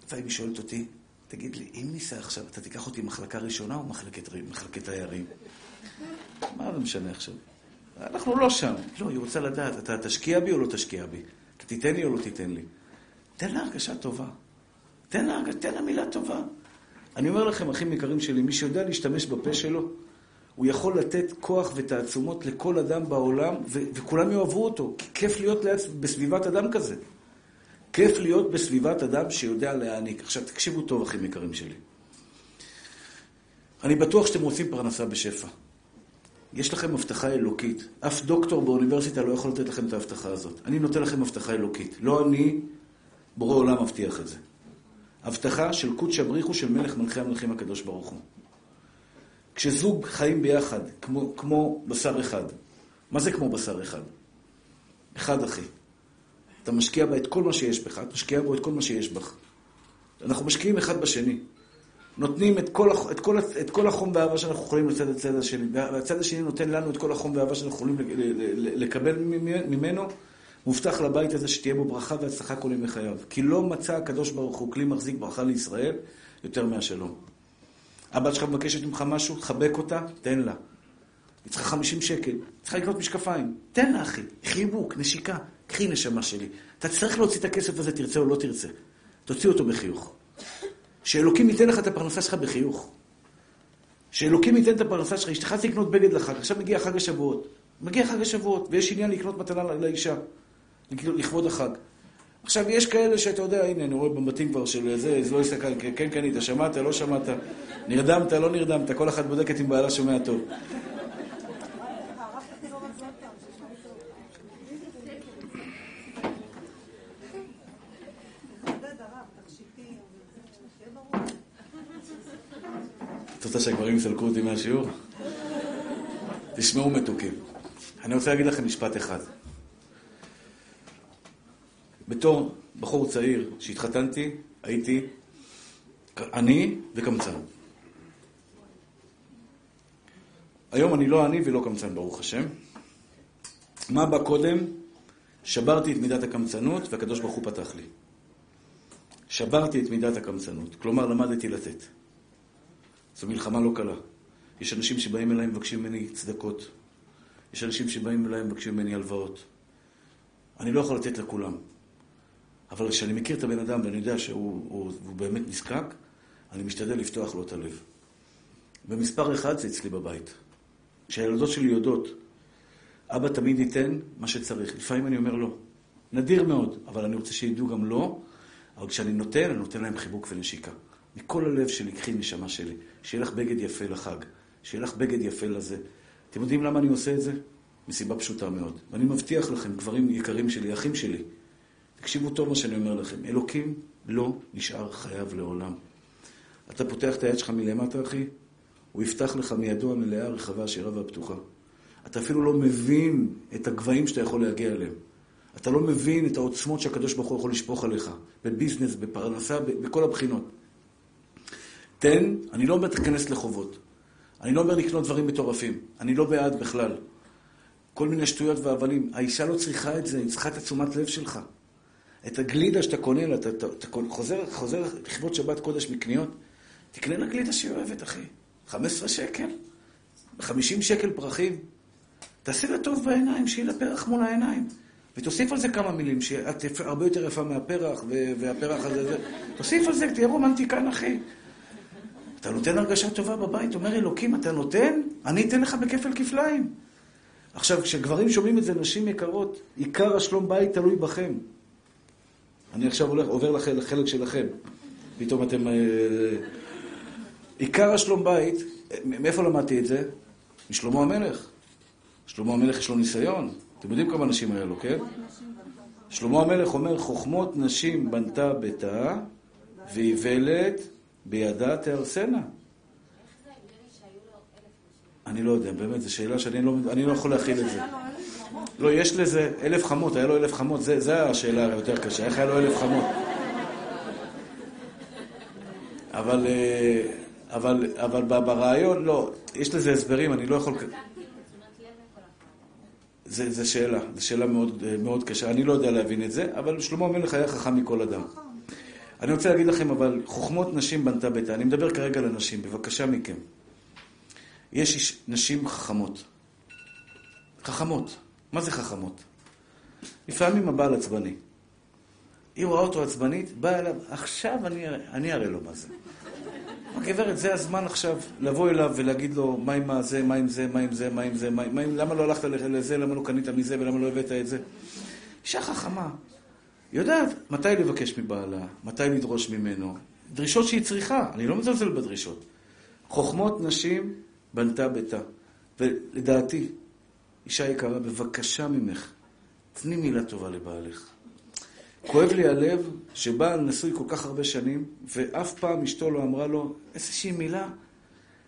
לפעמים היא שואלת אותי, תגיד לי, אם ניסע עכשיו, אתה תיקח אותי מחלקה ראשונה או מחלקת, מחלקת תיירים? מה זה משנה עכשיו? אנחנו לא שם. לא, היא רוצה לדעת, אתה תשקיע בי או לא תשקיע בי? אתה תיתן לי או לא תיתן לי? תן לה הרגשה טובה. תן לה, תן לה מילה טובה. אני אומר לכם, אחים יקרים שלי, מי שיודע להשתמש בפה שלו, הוא יכול לתת כוח ותעצומות לכל אדם בעולם, ו- וכולם יאהבו אותו. כי כיף להיות ליד, בסביבת אדם כזה. כיף להיות בסביבת אדם שיודע להעניק. עכשיו, תקשיבו טוב, אחים יקרים שלי. אני בטוח שאתם רוצים פרנסה בשפע. יש לכם הבטחה אלוקית. אף דוקטור באוניברסיטה לא יכול לתת לכם את ההבטחה הזאת. אני נותן לכם הבטחה אלוקית. לא אני, בורא עולם מבטיח את זה. הבטחה של קודשא בריחו של מלך מלכי המלכים הקדוש ברוך הוא. כשזוג חיים ביחד, כמו, כמו בשר אחד, מה זה כמו בשר אחד? אחד אחי. אתה משקיע בה את כל מה שיש בך, אתה משקיע בו את כל מה שיש בך. אנחנו משקיעים אחד בשני. נותנים את כל, את כל, את כל החום והאהבה שאנחנו יכולים לצד הצד השני. והצד השני נותן לנו את כל החום והאהבה שאנחנו יכולים לקבל ממנו. מובטח לבית הזה שתהיה בו ברכה והצלחה כל ימי חייו. כי לא מצא הקדוש ברוך הוא כלי מחזיק ברכה לישראל יותר מהשלום. הבת שלך מבקשת ממך משהו, חבק אותה, תן לה. היא צריכה 50 שקל, היא צריכה לקנות משקפיים. תן לה, אחי. חיבוק, נשיקה. קחי נשמה שלי. אתה צריך להוציא את הכסף הזה, תרצה או לא תרצה. תוציא אותו בחיוך. שאלוקים ייתן לך את הפרנסה שלך בחיוך. שאלוקים ייתן את הפרנסה שלך, אשתך צריך לקנות בגד לחג, עכשיו מגיע חג השבועות. מגיע חג השבועות, ויש עניין לקנות מתנה לאישה, לכבוד החג. עכשיו, יש כאלה שאתה יודע, הנה, אני רואה בבתים כבר של זה, לא הסתכל, כן, כן, אתה שמעת, לא שמעת, נרדמת, לא נרדמת, כל אחת בודקת אם בעלה שומע טוב. את רוצה שהגברים יסלקו אותי מהשיעור? תשמעו מתוקים. אני רוצה להגיד לכם משפט אחד. בתור בחור צעיר שהתחתנתי, הייתי עני וקמצן. היום אני לא עני ולא קמצן, ברוך השם. מה בא קודם? שברתי את מידת הקמצנות והקדוש ברוך הוא פתח לי. שברתי את מידת הקמצנות, כלומר למדתי לתת. זו מלחמה לא קלה. יש אנשים שבאים אליי ומבקשים ממני צדקות. יש אנשים שבאים אליי ומבקשים ממני הלוואות. אני לא יכול לתת לכולם. אבל כשאני מכיר את הבן אדם ואני יודע שהוא הוא, הוא באמת נזקק, אני משתדל לפתוח לו את הלב. ומספר אחד זה אצלי בבית. כשהילדות שלי יודעות, אבא תמיד ייתן מה שצריך. לפעמים אני אומר לא. נדיר מאוד, אבל אני רוצה שידעו גם לא. אבל כשאני נותן, אני נותן להם חיבוק ונשיקה. מכל הלב שלי, קחי נשמה שלי. שיהיה לך בגד יפה לחג. שיהיה לך בגד יפה לזה. אתם יודעים למה אני עושה את זה? מסיבה פשוטה מאוד. ואני מבטיח לכם, גברים יקרים שלי, אחים שלי, תקשיבו טוב מה שאני אומר לכם. אלוקים לא נשאר חייב לעולם. אתה פותח את היד שלך מלמטה, אחי, הוא יפתח לך מידו המלאה, הרחבה, השירה והפתוחה. אתה אפילו לא מבין את הגבהים שאתה יכול להגיע אליהם. אתה לא מבין את העוצמות שהקדוש ברוך הוא יכול לשפוך עליך, בביזנס, בפרנסה, בכל הבחינות. תן, אני לא אומר תיכנס לחובות. אני לא אומר לקנות דברים מטורפים. אני לא בעד בכלל. כל מיני שטויות והבלים. האישה לא צריכה את זה, היא צריכה את התשומת לב שלך. את הגלידה שאתה קונה לה, אתה, אתה, אתה חוזר, חוזר לכבוד שבת קודש מקניות, תקנה לה גלידה שהיא אוהבת, אחי. 15 שקל, 50 שקל פרחים. תעשה לה טוב בעיניים, שיהיה לה פרח מול העיניים. ותוסיף על זה כמה מילים, שאת הרבה יותר יפה מהפרח, והפרח הזה, זה. תוסיף על זה, תהיה רומנטיקן, אחי. אתה נותן הרגשה טובה בבית, אומר אלוקים, אתה נותן? אני אתן לך בכפל כפליים. עכשיו, כשגברים שומעים את זה, נשים יקרות, עיקר השלום בית תלוי בכם. אני עכשיו הולך, עובר לחלק שלכם. פתאום אתם... אה, עיקר השלום בית, מאיפה למדתי את זה? משלמה המלך. שלמה המלך יש לו ניסיון. אתם יודעים כמה נשים היה לו, כן? שלמה המלך אומר, חוכמות נשים בנתה ביתה, ואיוולת בידה תהרסנה. אני לא יודע, באמת, זו שאלה שאני לא, אני לא יכול להכיל את זה. לא, יש לזה אלף חמות, היה לו אלף חמות, זו השאלה היותר קשה, איך היה לו אלף חמות? אבל, אה, אבל, אבל ברעיון, לא, יש לזה הסברים, אני לא יכול... זו שאלה, זו שאלה מאוד, מאוד קשה. אני לא יודע להבין את זה, אבל שלמה המלך היה חכם מכל אדם. אני רוצה להגיד לכם, אבל חוכמות נשים בנתה ביתה. אני מדבר כרגע לנשים, בבקשה מכם. יש נשים חכמות. חכמות. מה זה חכמות? לפעמים הבעל עצבני. היא רואה אותו עצבנית, באה אליו, עכשיו אני, אני אראה לו מה זה. [LAUGHS] גברת, זה הזמן עכשיו לבוא אליו ולהגיד לו, מה עם זה, מה עם זה, מה עם זה, מה עם זה, מה עם... למה לא הלכת לזה, למה לא קנית מזה ולמה לא הבאת את זה? אישה חכמה. יודעת מתי לבקש מבעלה, מתי לדרוש ממנו. דרישות שהיא צריכה, אני לא מזלזל בדרישות. חוכמות נשים בנתה ביתה. ולדעתי, אישה יקרה, בבקשה ממך, תני מילה טובה לבעלך. כואב לי הלב שבעל נשוי כל כך הרבה שנים, ואף פעם אשתו לא אמרה לו איזושהי מילה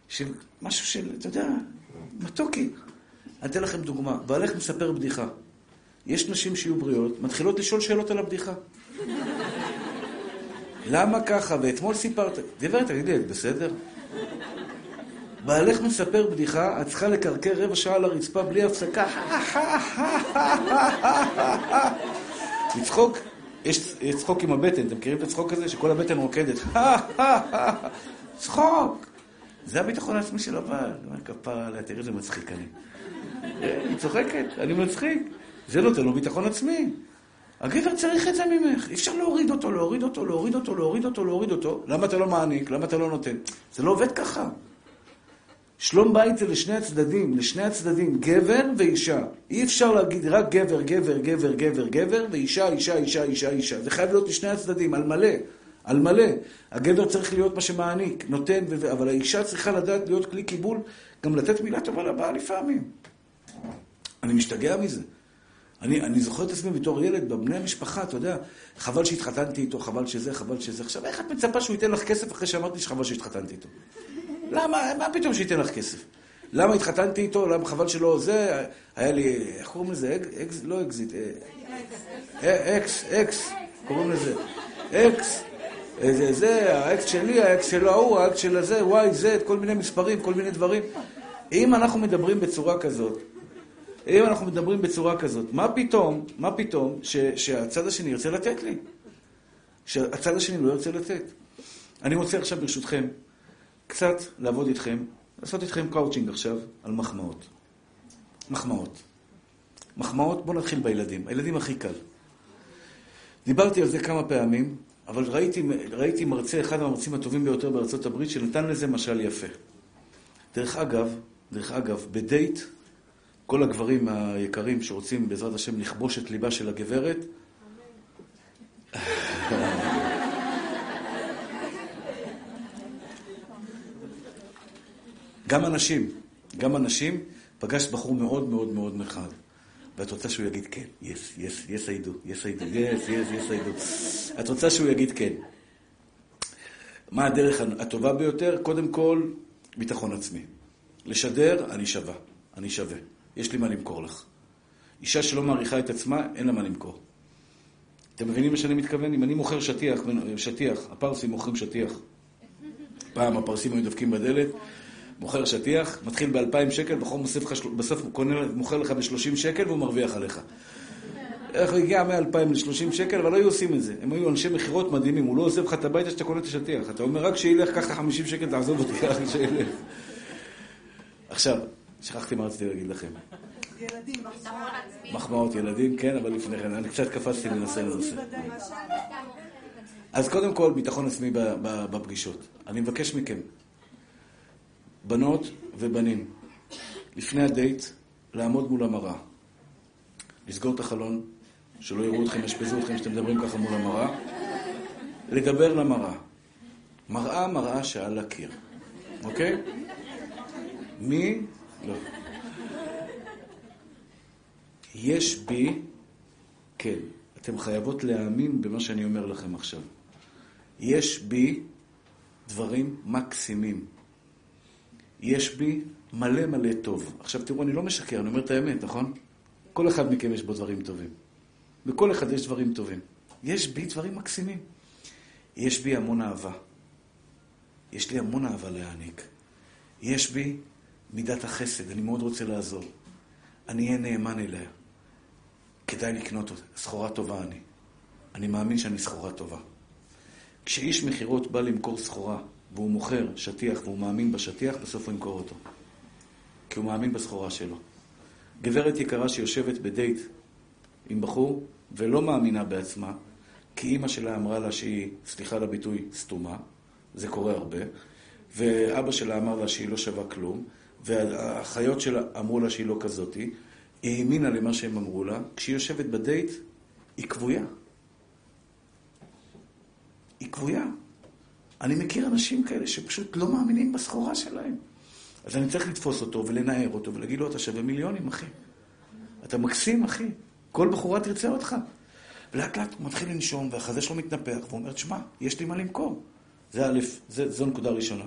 של משהו של, אתה יודע, מתוקי. אני אתן לכם דוגמה. בעלך מספר בדיחה. יש נשים שיהיו בריאות, מתחילות לשאול שאלות על הבדיחה. למה ככה? ואתמול סיפרת... גברת, תגידי, את בסדר? בעלך מספר בדיחה, את צריכה לקרקר רבע שעה על הרצפה בלי הפסקה. [LAUGHS] לצחוק יש, צחוק עם הבטן, אתם מכירים את הצחוק הזה? שכל הבטן רוקדת. [LAUGHS] צחוק! זה הביטחון העצמי של הבעל. אומר, כפרה עליה, תראה איזה מצחיק אני. [LAUGHS] היא צוחקת, אני מצחיק. זה נותן לו ביטחון עצמי. הגבר צריך את זה ממך. אי אפשר להוריד אותו, להוריד אותו, להוריד אותו, להוריד אותו, להוריד אותו. למה אתה לא מעניק? למה אתה לא נותן? זה לא עובד ככה. שלום בית זה לשני הצדדים, לשני הצדדים, גבר ואישה. אי אפשר להגיד רק גבר, גבר, גבר, גבר, גבר, ואישה, אישה, אישה, אישה, אישה. זה חייב להיות לשני הצדדים, על מלא. על מלא. הגבר צריך להיות מה שמעניק, נותן. אבל האישה צריכה לדעת להיות כלי קיבול, גם לתת מילה טובה לבעל לפעמים. אני משתגע מזה. אני, אני זוכר את עצמי בתור ילד, בבני המשפחה, אתה יודע, חבל שהתחתנתי איתו, חבל שזה, חבל שזה. עכשיו, איך את מצפה שהוא ייתן לך כסף אחרי שאמרתי שחבל שהתחתנתי איתו? למה, מה פתאום שייתן לך כסף? למה התחתנתי איתו? למה חבל שלא זה? היה לי, איך קוראים לזה? אקס, לא אקזיט, אה, אה, אקס, אקס, קוראים לזה. אקס. זה, זה, האקס שלי, האקס שלו ההוא, האקס של הזה, וואי, זה, כל מיני מספרים, כל מיני דברים. אם אנחנו מדברים בצורה כזאת, אם אנחנו מדברים בצורה כזאת, מה פתאום, מה פתאום ש, שהצד השני ירצה לתת לי? שהצד השני לא ירצה לתת. אני רוצה עכשיו, ברשותכם, קצת לעבוד איתכם, לעשות איתכם קואוצ'ינג עכשיו על מחמאות. מחמאות. מחמאות, בואו נתחיל בילדים. הילדים הכי קל. דיברתי על זה כמה פעמים, אבל ראיתי, ראיתי מרצה, אחד המרצים הטובים ביותר בארצות הברית, שנתן לזה משל יפה. דרך אגב, דרך אגב, בדייט, כל הגברים היקרים שרוצים בעזרת השם לכבוש את ליבה של הגברת, גם אנשים, גם אנשים, פגשת בחור מאוד מאוד מאוד נחמד. ואת רוצה שהוא יגיד כן, yes, yes, yes I do, yes I yes, yes, yes I. את רוצה שהוא יגיד כן. מה הדרך הטובה ביותר? קודם כל, ביטחון עצמי. לשדר, אני שווה, אני שווה. יש לי מה למכור לך. אישה שלא מעריכה את עצמה, אין לה מה למכור. אתם מבינים מה שאני מתכוון? אם אני מוכר שטיח, שטיח, הפרסים מוכרים שטיח. פעם הפרסים היו דופקים בדלת, מוכר שטיח, מתחיל ב-2,000 שקל, בחור מוסיף לך, בסוף הוא קונה, מוכר לך ב-30 שקל והוא מרוויח עליך. איך הוא הגיע מ-2,000 ל-30 שקל, אבל לא היו עושים את זה. הם היו אנשי מכירות מדהימים, הוא לא עוזב לך את הביתה שאתה קונה את השטיח. אתה אומר, רק שילך, קח לך 50 שקל, תעזוב אותי, [LAUGHS] רק שילך. עכשיו, שכחתי מה רציתי להגיד לכם. ילדים, מחמאות ילדים, כן, אבל לפני כן, אני קצת קפצתי לנושא לנושא. אז קודם כל, ביטחון עצמי בפגישות. אני מבקש מכם, בנות ובנים, לפני הדייט, לעמוד מול המראה. לסגור את החלון, שלא יראו אתכם, ישפזו אתכם שאתם מדברים ככה מול המראה. לדבר למראה. מראה, מראה שעל הקיר. אוקיי? מי? לא. יש בי, כן, אתם חייבות להאמין במה שאני אומר לכם עכשיו. יש בי דברים מקסימים. יש בי מלא מלא טוב. עכשיו תראו, אני לא משקר, אני אומר את האמת, נכון? כל אחד מכם יש בו דברים טובים. בכל אחד יש דברים טובים. יש בי דברים מקסימים. יש בי המון אהבה. יש לי המון אהבה להעניק. יש בי מידת החסד, אני מאוד רוצה לעזור. אני אהיה נאמן אליה. כדאי לקנות אותה. סחורה טובה אני. אני מאמין שאני סחורה טובה. כשאיש מכירות בא למכור סחורה, והוא מוכר שטיח והוא מאמין בשטיח, בסוף הוא ימכור אותו. כי הוא מאמין בסחורה שלו. גברת יקרה שיושבת בדייט עם בחור ולא מאמינה בעצמה, כי אימא שלה אמרה לה שהיא, סליחה על הביטוי, סתומה, זה קורה הרבה, ואבא שלה אמר לה שהיא לא שווה כלום, והאחיות שלה אמרו לה שהיא לא כזאתי, היא האמינה למה שהם אמרו לה, כשהיא יושבת בדייט, היא כבויה. היא כבויה. אני מכיר אנשים כאלה שפשוט לא מאמינים בסחורה שלהם. אז אני צריך לתפוס אותו ולנער אותו ולהגיד לו, אתה שווה מיליונים, אחי. אתה מקסים, אחי. כל בחורה תרצה אותך. ולאט לאט הוא מתחיל לנשום, והחזה שלו מתנפח, והוא אומר, תשמע, יש לי מה למכור. זה א', זו נקודה ראשונה.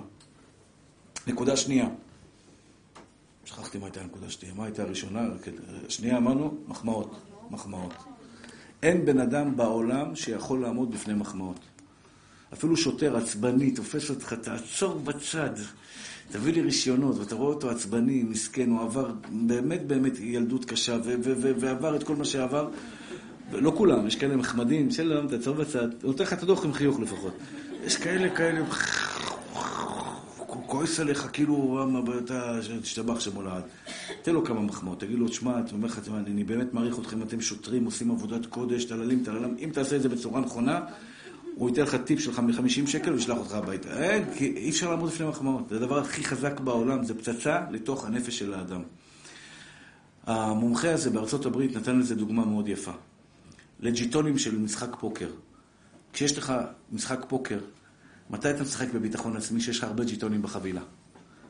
נקודה שנייה. שכחתי מה הייתה הנקודה שנייה. מה הייתה הראשונה? שנייה אמרנו, מחמאות. מחמאות. אין בן אדם בעולם שיכול לעמוד בפני מחמאות. אפילו שוטר עצבני תופס אותך, תעצור בצד, תביא לי רישיונות, ואתה רואה אותו עצבני, מסכן, הוא עבר באמת באמת ילדות קשה, ועבר את כל מה שעבר. לא כולם, יש כאלה מחמדים, שלום, תעצור בצד, נותן לך את הדוח עם חיוך לפחות. יש כאלה, כאלה, הוא כועס עליך כאילו אתה תשתבח שמולד. תן לו כמה מחמאות, תגיד לו, תשמע, אני אומר לך, אני באמת מעריך אתכם, אתם שוטרים, עושים עבודת קודש, טללים, טללים, אם תעשה את זה בצורה נכונה, הוא ייתן לך טיפ שלך מ-50 שקל וישלח אותך הביתה. אין, כי אי אפשר לעמוד לפני מחמאות. זה הדבר הכי חזק בעולם, זה פצצה לתוך הנפש של האדם. המומחה הזה בארצות הברית נתן לזה דוגמה מאוד יפה. לג'יטונים של משחק פוקר. כשיש לך משחק פוקר, מתי אתה משחק בביטחון עצמי שיש לך הרבה ג'יטונים בחבילה?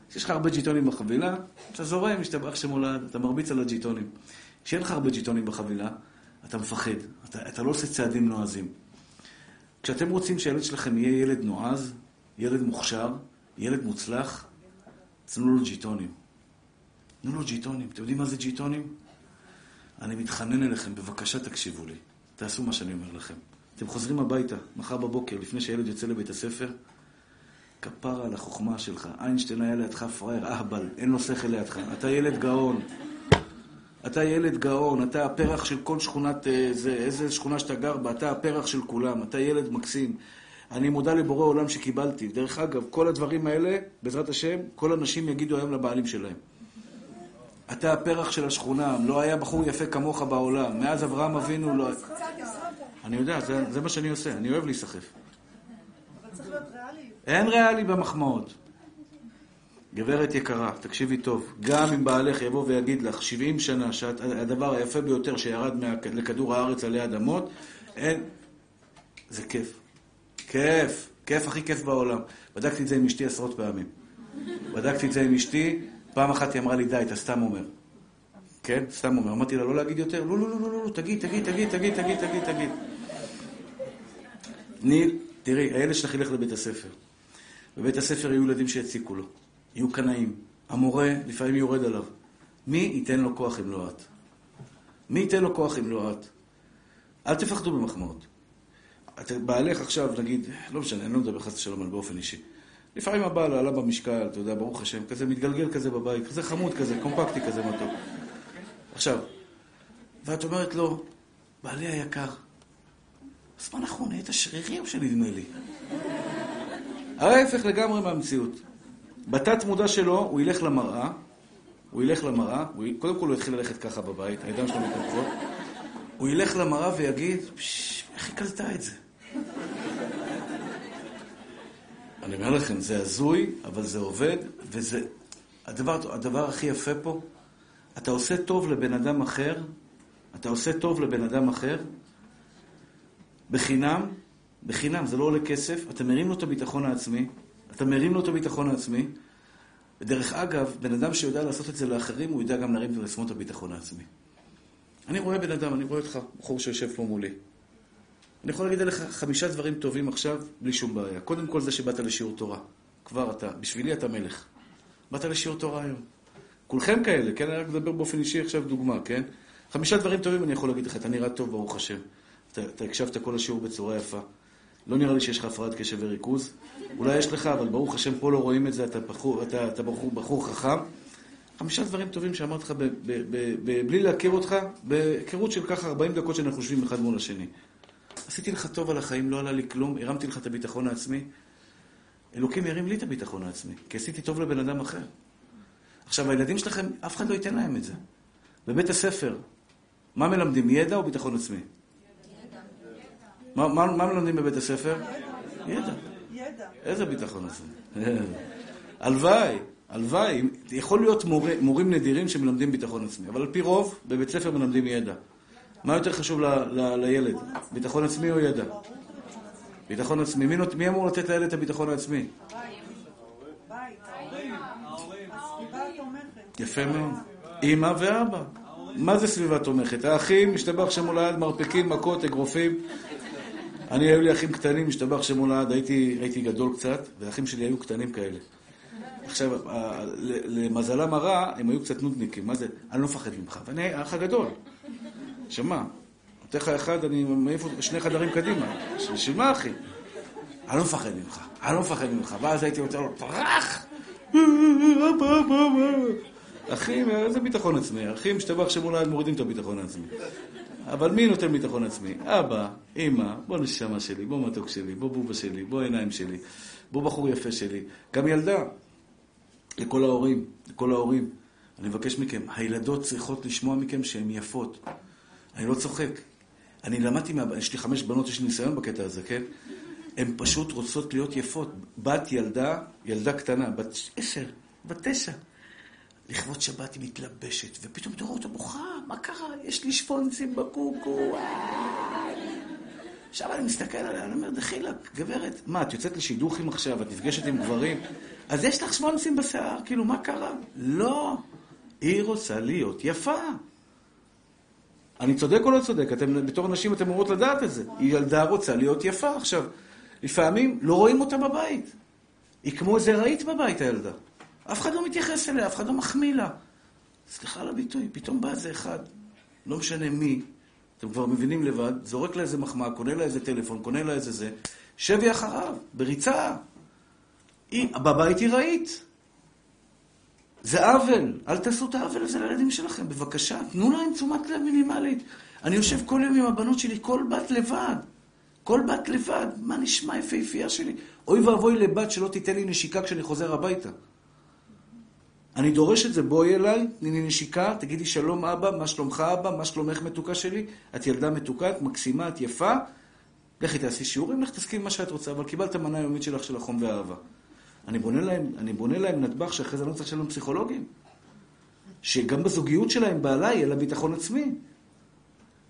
כשיש לך הרבה ג'יטונים בחבילה, אתה זורם, משתבח שמולד, אתה מרביץ על הג'יטונים. כשאין לך הרבה ג'יטונים בחבילה, אתה מפחד, אתה, אתה לא עושה צעדים נועזים. כשאתם רוצים שהילד שלכם יהיה ילד נועז, ילד מוכשר, ילד מוצלח, תנו לו ג'יטונים. תנו לו ג'יטונים. אתם יודעים מה זה ג'יטונים? אני מתחנן אליכם, בבקשה תקשיבו לי. תעשו מה שאני אומר לכם. אתם חוזרים הביתה, מחר בבוקר, לפני שהילד יוצא לבית הספר, כפרה על החוכמה שלך. איינשטיין היה לידך פראייר, אהבל, אין לו שכל לידך. אתה ילד גאון. אתה ילד גאון, אתה הפרח של כל שכונת, אה, זה, איזה שכונה שאתה גר בה, אתה הפרח של כולם, אתה ילד מקסים. אני מודה לבורא עולם שקיבלתי. דרך אגב, כל הדברים האלה, בעזרת השם, כל הנשים יגידו היום לבעלים שלהם. אתה הפרח של השכונה, לא היה בחור יפה כמוך בעולם. מאז אברהם אבינו לא... אני יודע, זה, זה מה שאני עושה, אני אוהב להיסחף. אבל צריך להיות ריאלי. אין ריאלי במחמאות. גברת יקרה, תקשיבי טוב, גם אם בעלך יבוא ויגיד לך 70 שנה שהדבר היפה ביותר שירד מה... לכדור הארץ עלי אדמות, אין... זה כיף. כיף. כיף הכי כיף בעולם. בדקתי את זה עם אשתי עשרות פעמים. בדקתי את זה עם אשתי, פעם אחת היא אמרה לי, די, אתה סתם אומר. כן? סתם אומר. אמרתי לה, לא להגיד יותר? לא, לא, לא, לא, לא, תגיד, תגיד, תגיד, תגיד, תגיד, תגיד, תגיד. ניל, תראי, הילד שלך ילך לבית הספר. בבית הספר יהיו ילדים שיציקו לו. יהיו קנאים. המורה לפעמים יורד עליו. מי ייתן לו כוח אם לא את? מי ייתן לו כוח אם לא את? אל תפחדו במחמאות. את בעלך עכשיו, נגיד, לא משנה, אני לא מדבר חס ושלום על באופן אישי. לפעמים הבעל עלה במשקל, אתה יודע, ברוך השם, כזה מתגלגל כזה בבית, כזה חמוד כזה, קומפקטי כזה מתוק. עכשיו, ואת אומרת לו, בעלי היקר, בזמן האחרון נהיית שרירים שנדמה לי. ההפך לגמרי מהמציאות. בתת מודע שלו, הוא ילך למראה, הוא ילך למראה, הוא... קודם כל הוא יתחיל ללכת ככה בבית, הידיים שלו מתנפחות, הוא ילך למראה ויגיד, איך היא קלטה את זה? אני אומר לכם, זה הזוי, אבל זה עובד, וזה... הדבר, הדבר הכי יפה פה, אתה עושה טוב לבן אדם אחר, אתה עושה טוב לבן אדם אחר, בחינם, בחינם, זה לא עולה כסף, אתה מרים לו את הביטחון העצמי, אתה מרים לו את הביטחון העצמי, ודרך אגב, בן אדם שיודע לעשות את זה לאחרים, הוא יודע גם להרים לעצמו את הביטחון העצמי. אני רואה בן אדם, אני רואה אותך, בחור שיושב פה מולי. אני יכול להגיד עליך חמישה דברים טובים עכשיו, בלי שום בעיה. קודם כל זה שבאת לשיעור תורה. כבר אתה, בשבילי אתה מלך. באת לשיעור תורה היום. כולכם כאלה, כן? אני רק מדבר באופן אישי עכשיו דוגמה, כן? חמישה דברים טובים אני יכול להגיד לך, אתה נראה טוב, ברוך השם. אתה, אתה הקשבת כל השיעור בצורה יפה. לא נראה לי שיש לך הפרעת קשב וריכוז. אולי יש לך, אבל ברוך השם פה לא רואים את זה, אתה בחור, אתה, אתה בחור, בחור חכם. חמישה דברים טובים שאמרתי לך, בלי להכיר אותך, בהיכרות של ככה 40 דקות שאנחנו יושבים אחד מול השני. עשיתי לך טוב על החיים, לא עלה לי כלום, הרמתי לך את הביטחון העצמי. אלוקים ירים לי את הביטחון העצמי, כי עשיתי טוב לבן אדם אחר. עכשיו, הילדים שלכם, אף אחד לא ייתן להם את זה. בבית הספר, מה מלמדים, ידע או ביטחון עצמי? מה, מלמדים בבית הספר? ידע. ידע. איזה ביטחון עצמי? הלוואי, הלוואי. יכול להיות מורים נדירים שמלמדים ביטחון עצמי, אבל על פי רוב, בבית ספר מלמדים ידע. מה יותר חשוב ל, ל, לילד? ביטחון עצמי או ידע? ביטחון עצמי. מי, מי אמור לתת לילד את הביטחון העצמי? יפה מאוד. אימא ואבא. מה זה סביבה תומכת? האחים, משתבח שם הולד, מרפקים, מכות, אגרופים. אני, היו לי אחים קטנים, משתבח שם הולד, הייתי, הייתי גדול קצת, והאחים שלי היו קטנים כאלה. עכשיו, למזלם הרע, הם היו קצת נודניקים. מה זה? אני לא מפחד ממך. ואני האח הגדול. שמע, נותן לך אחד, אני מעיף שני חדרים קדימה. בשביל מה, אחי? אני לא מפחד ממך, אני לא מפחד ממך. ואז הייתי רוצה לו, פרח! אחים, איזה ביטחון עצמי? אחים, משתבח שמולד מורידים את הביטחון העצמי. אבל מי נותן ביטחון עצמי? אבא, אמא, בוא נשמה שלי, בוא מתוק שלי, בוא בובה שלי, בוא עיניים שלי, בוא בחור יפה שלי. גם ילדה, לכל ההורים, לכל ההורים. אני מבקש מכם, הילדות צריכות לשמוע מכם שהן יפות. אני לא צוחק. אני למדתי, מה... יש לי חמש בנות, יש לי ניסיון בקטע הזה, כן? הן פשוט רוצות להיות יפות. בת ילדה, ילדה קטנה, בת עשר, בת תשע. לכבוד שבת היא מתלבשת, ופתאום תראו אותה בוכה, מה קרה? יש לי שפונסים בקוקו, עכשיו אני מסתכל עליה, אני אומר, דחילק, גברת, מה, את יוצאת לשידוכים עכשיו, את נפגשת עם גברים, אז יש לך שפונסים בשיער, כאילו, מה קרה? לא, היא רוצה להיות יפה. אני צודק או לא צודק? אתם, בתור נשים אתם אמורות לדעת את זה. היא ילדה רוצה להיות יפה. עכשיו, לפעמים לא רואים אותה בבית. היא כמו איזה רהיט בבית, הילדה. אף אחד לא מתייחס אליה, אף אחד לא מחמיא לה. סליחה על הביטוי, פתאום בא איזה אחד, לא משנה מי, אתם כבר מבינים לבד, זורק לה איזה מחמאה, קונה לה איזה טלפון, קונה לה איזה זה, שבי אחריו, בריצה. היא, בבית היא רהיט. זה עוול. אל תעשו את העוול הזה לילדים שלכם, בבקשה. תנו להם תשומת לב מינימלית. אני יושב כל יום עם הבנות שלי, כל בת לבד. כל בת לבד. מה נשמע יפהפייה שלי? אוי ואבוי לבת שלא תיתן לי נשיקה כשאני חוזר הביתה. אני דורש את זה, בואי אליי, תני לי נשיקה, תגידי שלום אבא, מה שלומך אבא, מה שלומך מתוקה שלי? את ילדה מתוקה, את מקסימה, את יפה. לכי תעשי שיעורים, לך תסכימי מה שאת רוצה, אבל קיבלת מנה יומית שלך של החום והאהבה. אני בונה להם, אני בונה להם נדבך שאחרי זה אני לא צריך לשלם פסיכולוגים. שגם בזוגיות שלהם, בעלה יהיה לה ביטחון עצמי.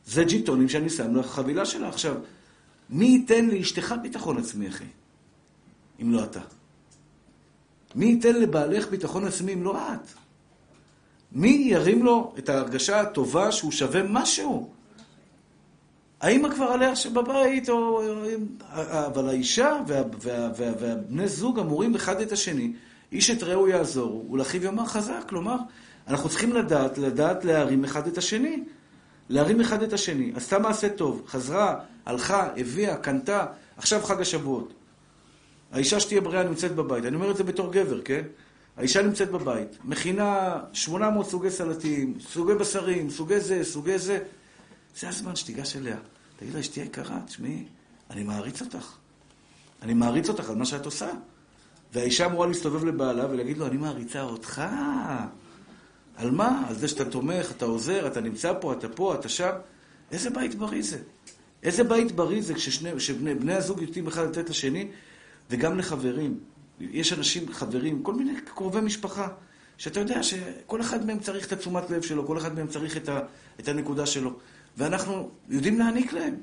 זה ג'יטונים שאני שם לחבילה שלה. עכשיו, מי ייתן לאשתך ביטחון עצמי, אחי? אם לא אתה. מי ייתן לבעלך ביטחון עצמי אם לא את? מי ירים לו את ההרגשה הטובה שהוא שווה משהו? האמא כבר עליה שבבית, או... אבל האישה וה... וה... וה... והבני זוג אמורים אחד את השני, איש את רעהו יעזור, ולאחיו יאמר חזק. כלומר, אנחנו צריכים לדעת, לדעת להרים אחד את השני. להרים אחד את השני. עשתה מעשה טוב, חזרה, הלכה, הביאה, קנתה, עכשיו חג השבועות. האישה שתהיה בריאה נמצאת בבית. אני אומר את זה בתור גבר, כן? האישה נמצאת בבית, מכינה 800 סוגי סלטים, סוגי בשרים, סוגי זה, סוגי זה. זה הזמן שתיגש אליה. תגיד לה, אשתי יקרה, תשמעי, אני מעריץ אותך. אני מעריץ אותך על מה שאת עושה. והאישה אמורה להסתובב לבעלה ולהגיד לו, אני מעריצה אותך. על מה? על זה שאתה תומך, אתה עוזר, אתה נמצא פה, אתה פה, אתה שם. איזה בית בריא זה? איזה בית בריא זה כשבני הזוג יוצאים אחד לתת לשני, וגם לחברים. יש אנשים, חברים, כל מיני קרובי משפחה, שאתה יודע שכל אחד מהם צריך את התשומת לב שלו, כל אחד מהם צריך את, ה, את הנקודה שלו. ואנחנו יודעים להעניק להם.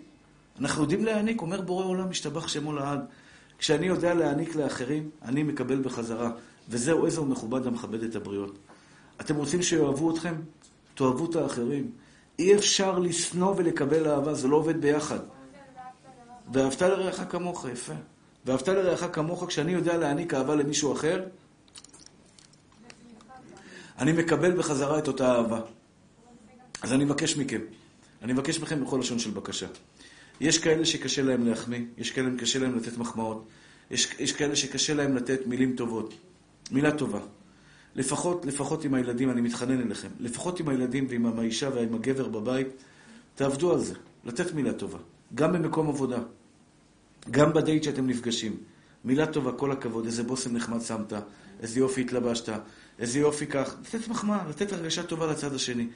אנחנו יודעים להעניק, אומר בורא עולם, משתבח שמו לעד. כשאני יודע להעניק לאחרים, אני מקבל בחזרה. וזהו איזה הוא מכובד המכבד את הבריות. אתם רוצים שיאהבו אתכם? תאהבו את האחרים. אי אפשר לשנוא ולקבל אהבה, זה לא עובד ביחד. ואהבת לרעך כמוך, יפה. ואהבת לרעך כמוך, כשאני יודע להעניק אהבה למישהו אחר, אני מקבל בחזרה את אותה אהבה. אז אני מבקש מכם, אני מבקש מכם בכל לשון של בקשה. יש כאלה שקשה להם להחמיא, יש כאלה שקשה להם לתת מחמאות, יש, יש כאלה שקשה להם לתת מילים טובות. מילה טובה. לפחות, לפחות עם הילדים, אני מתחנן אליכם, לפחות עם הילדים ועם האישה ועם הגבר בבית, תעבדו על זה, לתת מילה טובה. גם במקום עבודה, גם בדייט שאתם נפגשים. מילה טובה, כל הכבוד, איזה בושם נחמד שמת, איזה יופי התלבשת, איזה יופי כך. לתת מחמאה, לתת הרגשה טובה לצד השני.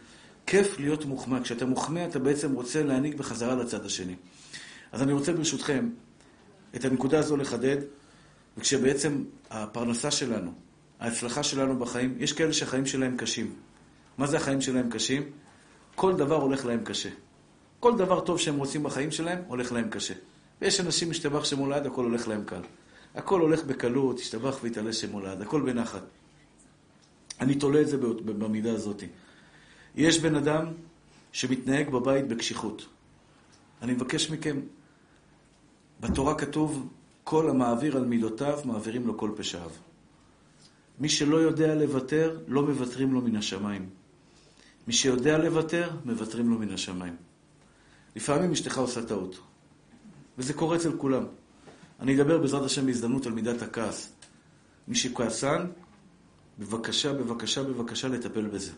כיף להיות מוחמא. כשאתה מוחמא, אתה בעצם רוצה להעניק בחזרה לצד השני. אז אני רוצה ברשותכם את הנקודה הזו לחדד, וכשבעצם הפרנסה שלנו, ההצלחה שלנו בחיים, יש כאלה שהחיים שלהם קשים. מה זה החיים שלהם קשים? כל דבר הולך להם קשה. כל דבר טוב שהם רוצים בחיים שלהם, הולך להם קשה. ויש אנשים, משתבח שמולד, הכל הולך להם קל. הכל הולך בקלות, השתבח והתעלה שמולד, הכל בנחת. אני תולה את זה במידה הזאת. יש בן אדם שמתנהג בבית בקשיחות. אני מבקש מכם, בתורה כתוב, כל המעביר על מידותיו, מעבירים לו כל פשעיו. מי שלא יודע לוותר, לא מוותרים לו מן השמיים. מי שיודע לוותר, מוותרים לו מן השמיים. לפעמים אשתך עושה טעות, וזה קורה אצל כולם. אני אדבר בעזרת השם בהזדמנות על מידת הכעס. מי שכעסן, בבקשה, בבקשה, בבקשה לטפל בזה.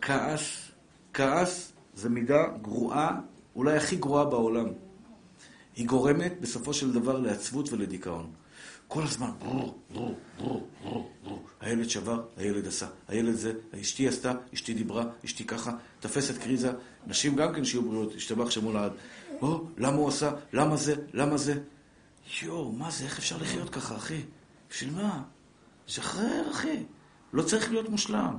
כעס, כעס זה מידה גרועה, אולי הכי גרועה בעולם. היא גורמת בסופו של דבר לעצבות ולדיכאון. כל הזמן, ברור, ברור, ברור, ברור, ברור. הילד שבר, הילד עשה. הילד זה, אשתי עשתה, אשתי דיברה, אשתי ככה, תפסת קריזה. נשים גם כן שיהיו בריאות, השתבח שמו לעד. או, למה הוא עשה? למה זה? למה זה? יואו, מה זה? איך אפשר לחיות ככה, אחי? בשביל מה? שחרר, אחי. לא צריך להיות מושלם.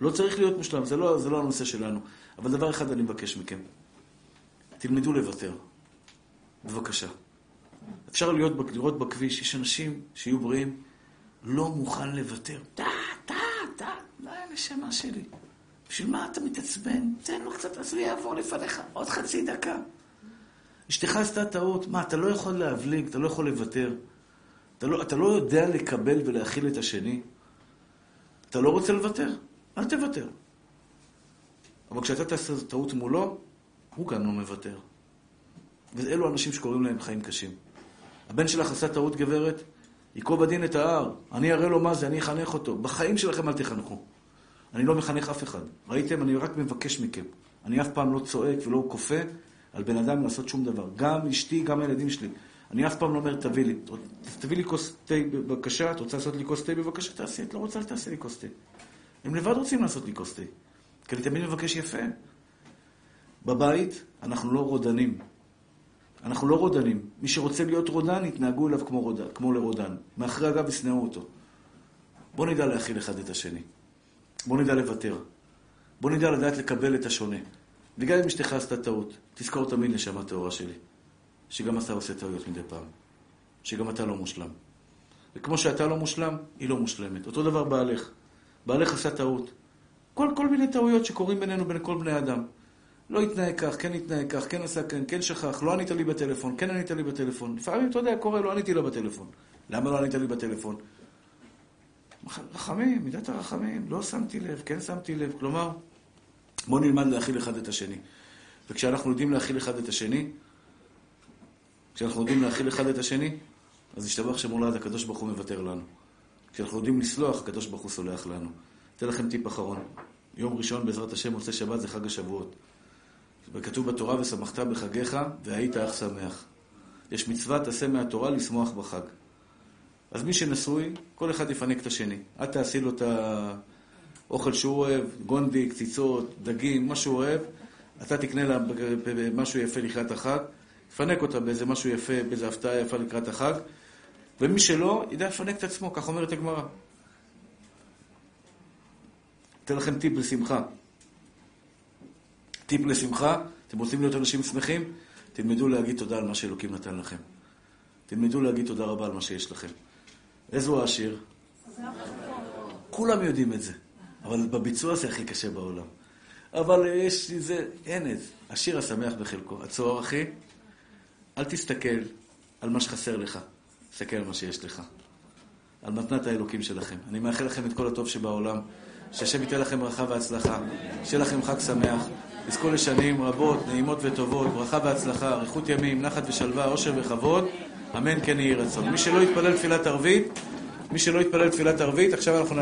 לא צריך להיות מושלם, זה לא, זה לא הנושא שלנו. אבל דבר אחד אני מבקש מכם. תלמדו לוותר. בבקשה. אפשר להיות, לראות בכביש, יש אנשים שיהיו בריאים, לא מוכן לוותר. טה, טה, טה, לא היה נשמה שלי. בשביל מה אתה מתעצבן? תן לו קצת, עזבי יעבור לפניך, עוד חצי דקה. אשתך עשתה טעות, מה, אתה לא יכול להבליג, אתה לא יכול לוותר. אתה לא, אתה לא יודע לקבל ולהכיל את השני. אתה לא רוצה לוותר, אל תוותר. אבל כשאתה תעשה טעות מולו, הוא גם לא מוותר. ואלו אנשים שקוראים להם חיים קשים. הבן שלך עשה טעות גברת, ייקוב הדין את ההר, אני אראה לו מה זה, אני אחנך אותו. בחיים שלכם אל תחנכו. אני לא מחנך אף אחד. ראיתם? אני רק מבקש מכם. אני אף פעם לא צועק ולא כופה על בן אדם לעשות שום דבר. גם אשתי, גם הילדים שלי. אני אף פעם לא אומר, תביא לי. תביא לי כוס תה בבקשה, את רוצה לעשות לי כוס תה בבקשה? תעשי, את לא רוצה, אל תעשי לי כוס תה. הם לבד רוצים לעשות לי כוס תה. כי אני תמיד מבקש יפה. בבית אנחנו לא רודנים. אנחנו לא רודנים. מי שרוצה להיות רודן, יתנהגו אליו כמו, רודן, כמו לרודן. מאחרי הגב ישנאו אותו. בואו נדע להכיל אחד את השני. בואו נדע לוותר. בואו נדע לדעת לקבל את השונה. וגם אם אשתך עשתה טעות, תזכור תמיד נשמה טהורה שלי. שגם אתה עושה טעויות מדי פעם. שגם אתה לא מושלם. וכמו שאתה לא מושלם, היא לא מושלמת. אותו דבר בעלך. בעלך עשה טעות. כל, כל מיני טעויות שקורים בינינו, בין כל בני אדם. לא התנהג כך, כן התנהג כך, כן עשה כן, כן שכח, לא ענית לי בטלפון, כן ענית לי בטלפון. לפעמים, אתה יודע, קורה, לא עניתי לה בטלפון. למה לא ענית לי בטלפון? רחמים, מידת הרחמים, לא שמתי לב, כן שמתי לב. כלומר, בואו נלמד להכיל אחד את השני. וכשאנחנו יודעים להכיל אחד את השני, כשאנחנו יודעים להכיל אחד את השני, אז ישתבח שמולד, הקדוש ברוך הוא מוותר לנו. כשאנחנו יודעים לסלוח, הקדוש ברוך הוא סולח לנו. אתן לכם טיפ אחרון. יום ראשון, בעזרת השם, מוצאי שבת זה חג השבועות. וכתוב בתורה, ושמחת בחגיך, והיית אך שמח. יש מצווה, תעשה מהתורה לשמוח בחג. אז מי שנשוי, כל אחד יפנק את השני. את תעשי לו את האוכל שהוא אוהב, גונדי, קציצות, דגים, מה שהוא אוהב. אתה תקנה לה משהו יפה לקראת החג, תפנק אותה באיזה משהו יפה, באיזה הפתעה יפה לקראת החג, ומי שלא, ידע לפנק את עצמו, כך אומרת הגמרא. אתן לכם טיפ לשמחה. טיפ לשמחה, אתם רוצים להיות אנשים שמחים? תלמדו להגיד תודה על מה שאלוקים נתן לכם. תלמדו להגיד תודה רבה על מה שיש לכם. איזו העשיר? כולם יודעים את זה, אבל בביצוע זה הכי קשה בעולם. אבל יש לי זה, אין את זה. השיר השמח בחלקו. הצוהר, אחי, אל תסתכל על מה שחסר לך, תסתכל על מה שיש לך. על מתנת האלוקים שלכם. אני מאחל לכם את כל הטוב שבעולם. שהשם ייתן לכם ברכה והצלחה. שיהיה לכם חג שמח. תזכו לשנים רבות, נעימות וטובות, ברכה והצלחה, אריכות ימים, נחת ושלווה, עושר וכבוד. אמן כן יהי רצון. מי שלא יתפלל תפילת ערבית, מי שלא יתפלל תפילת ערבית, עכשיו אנחנו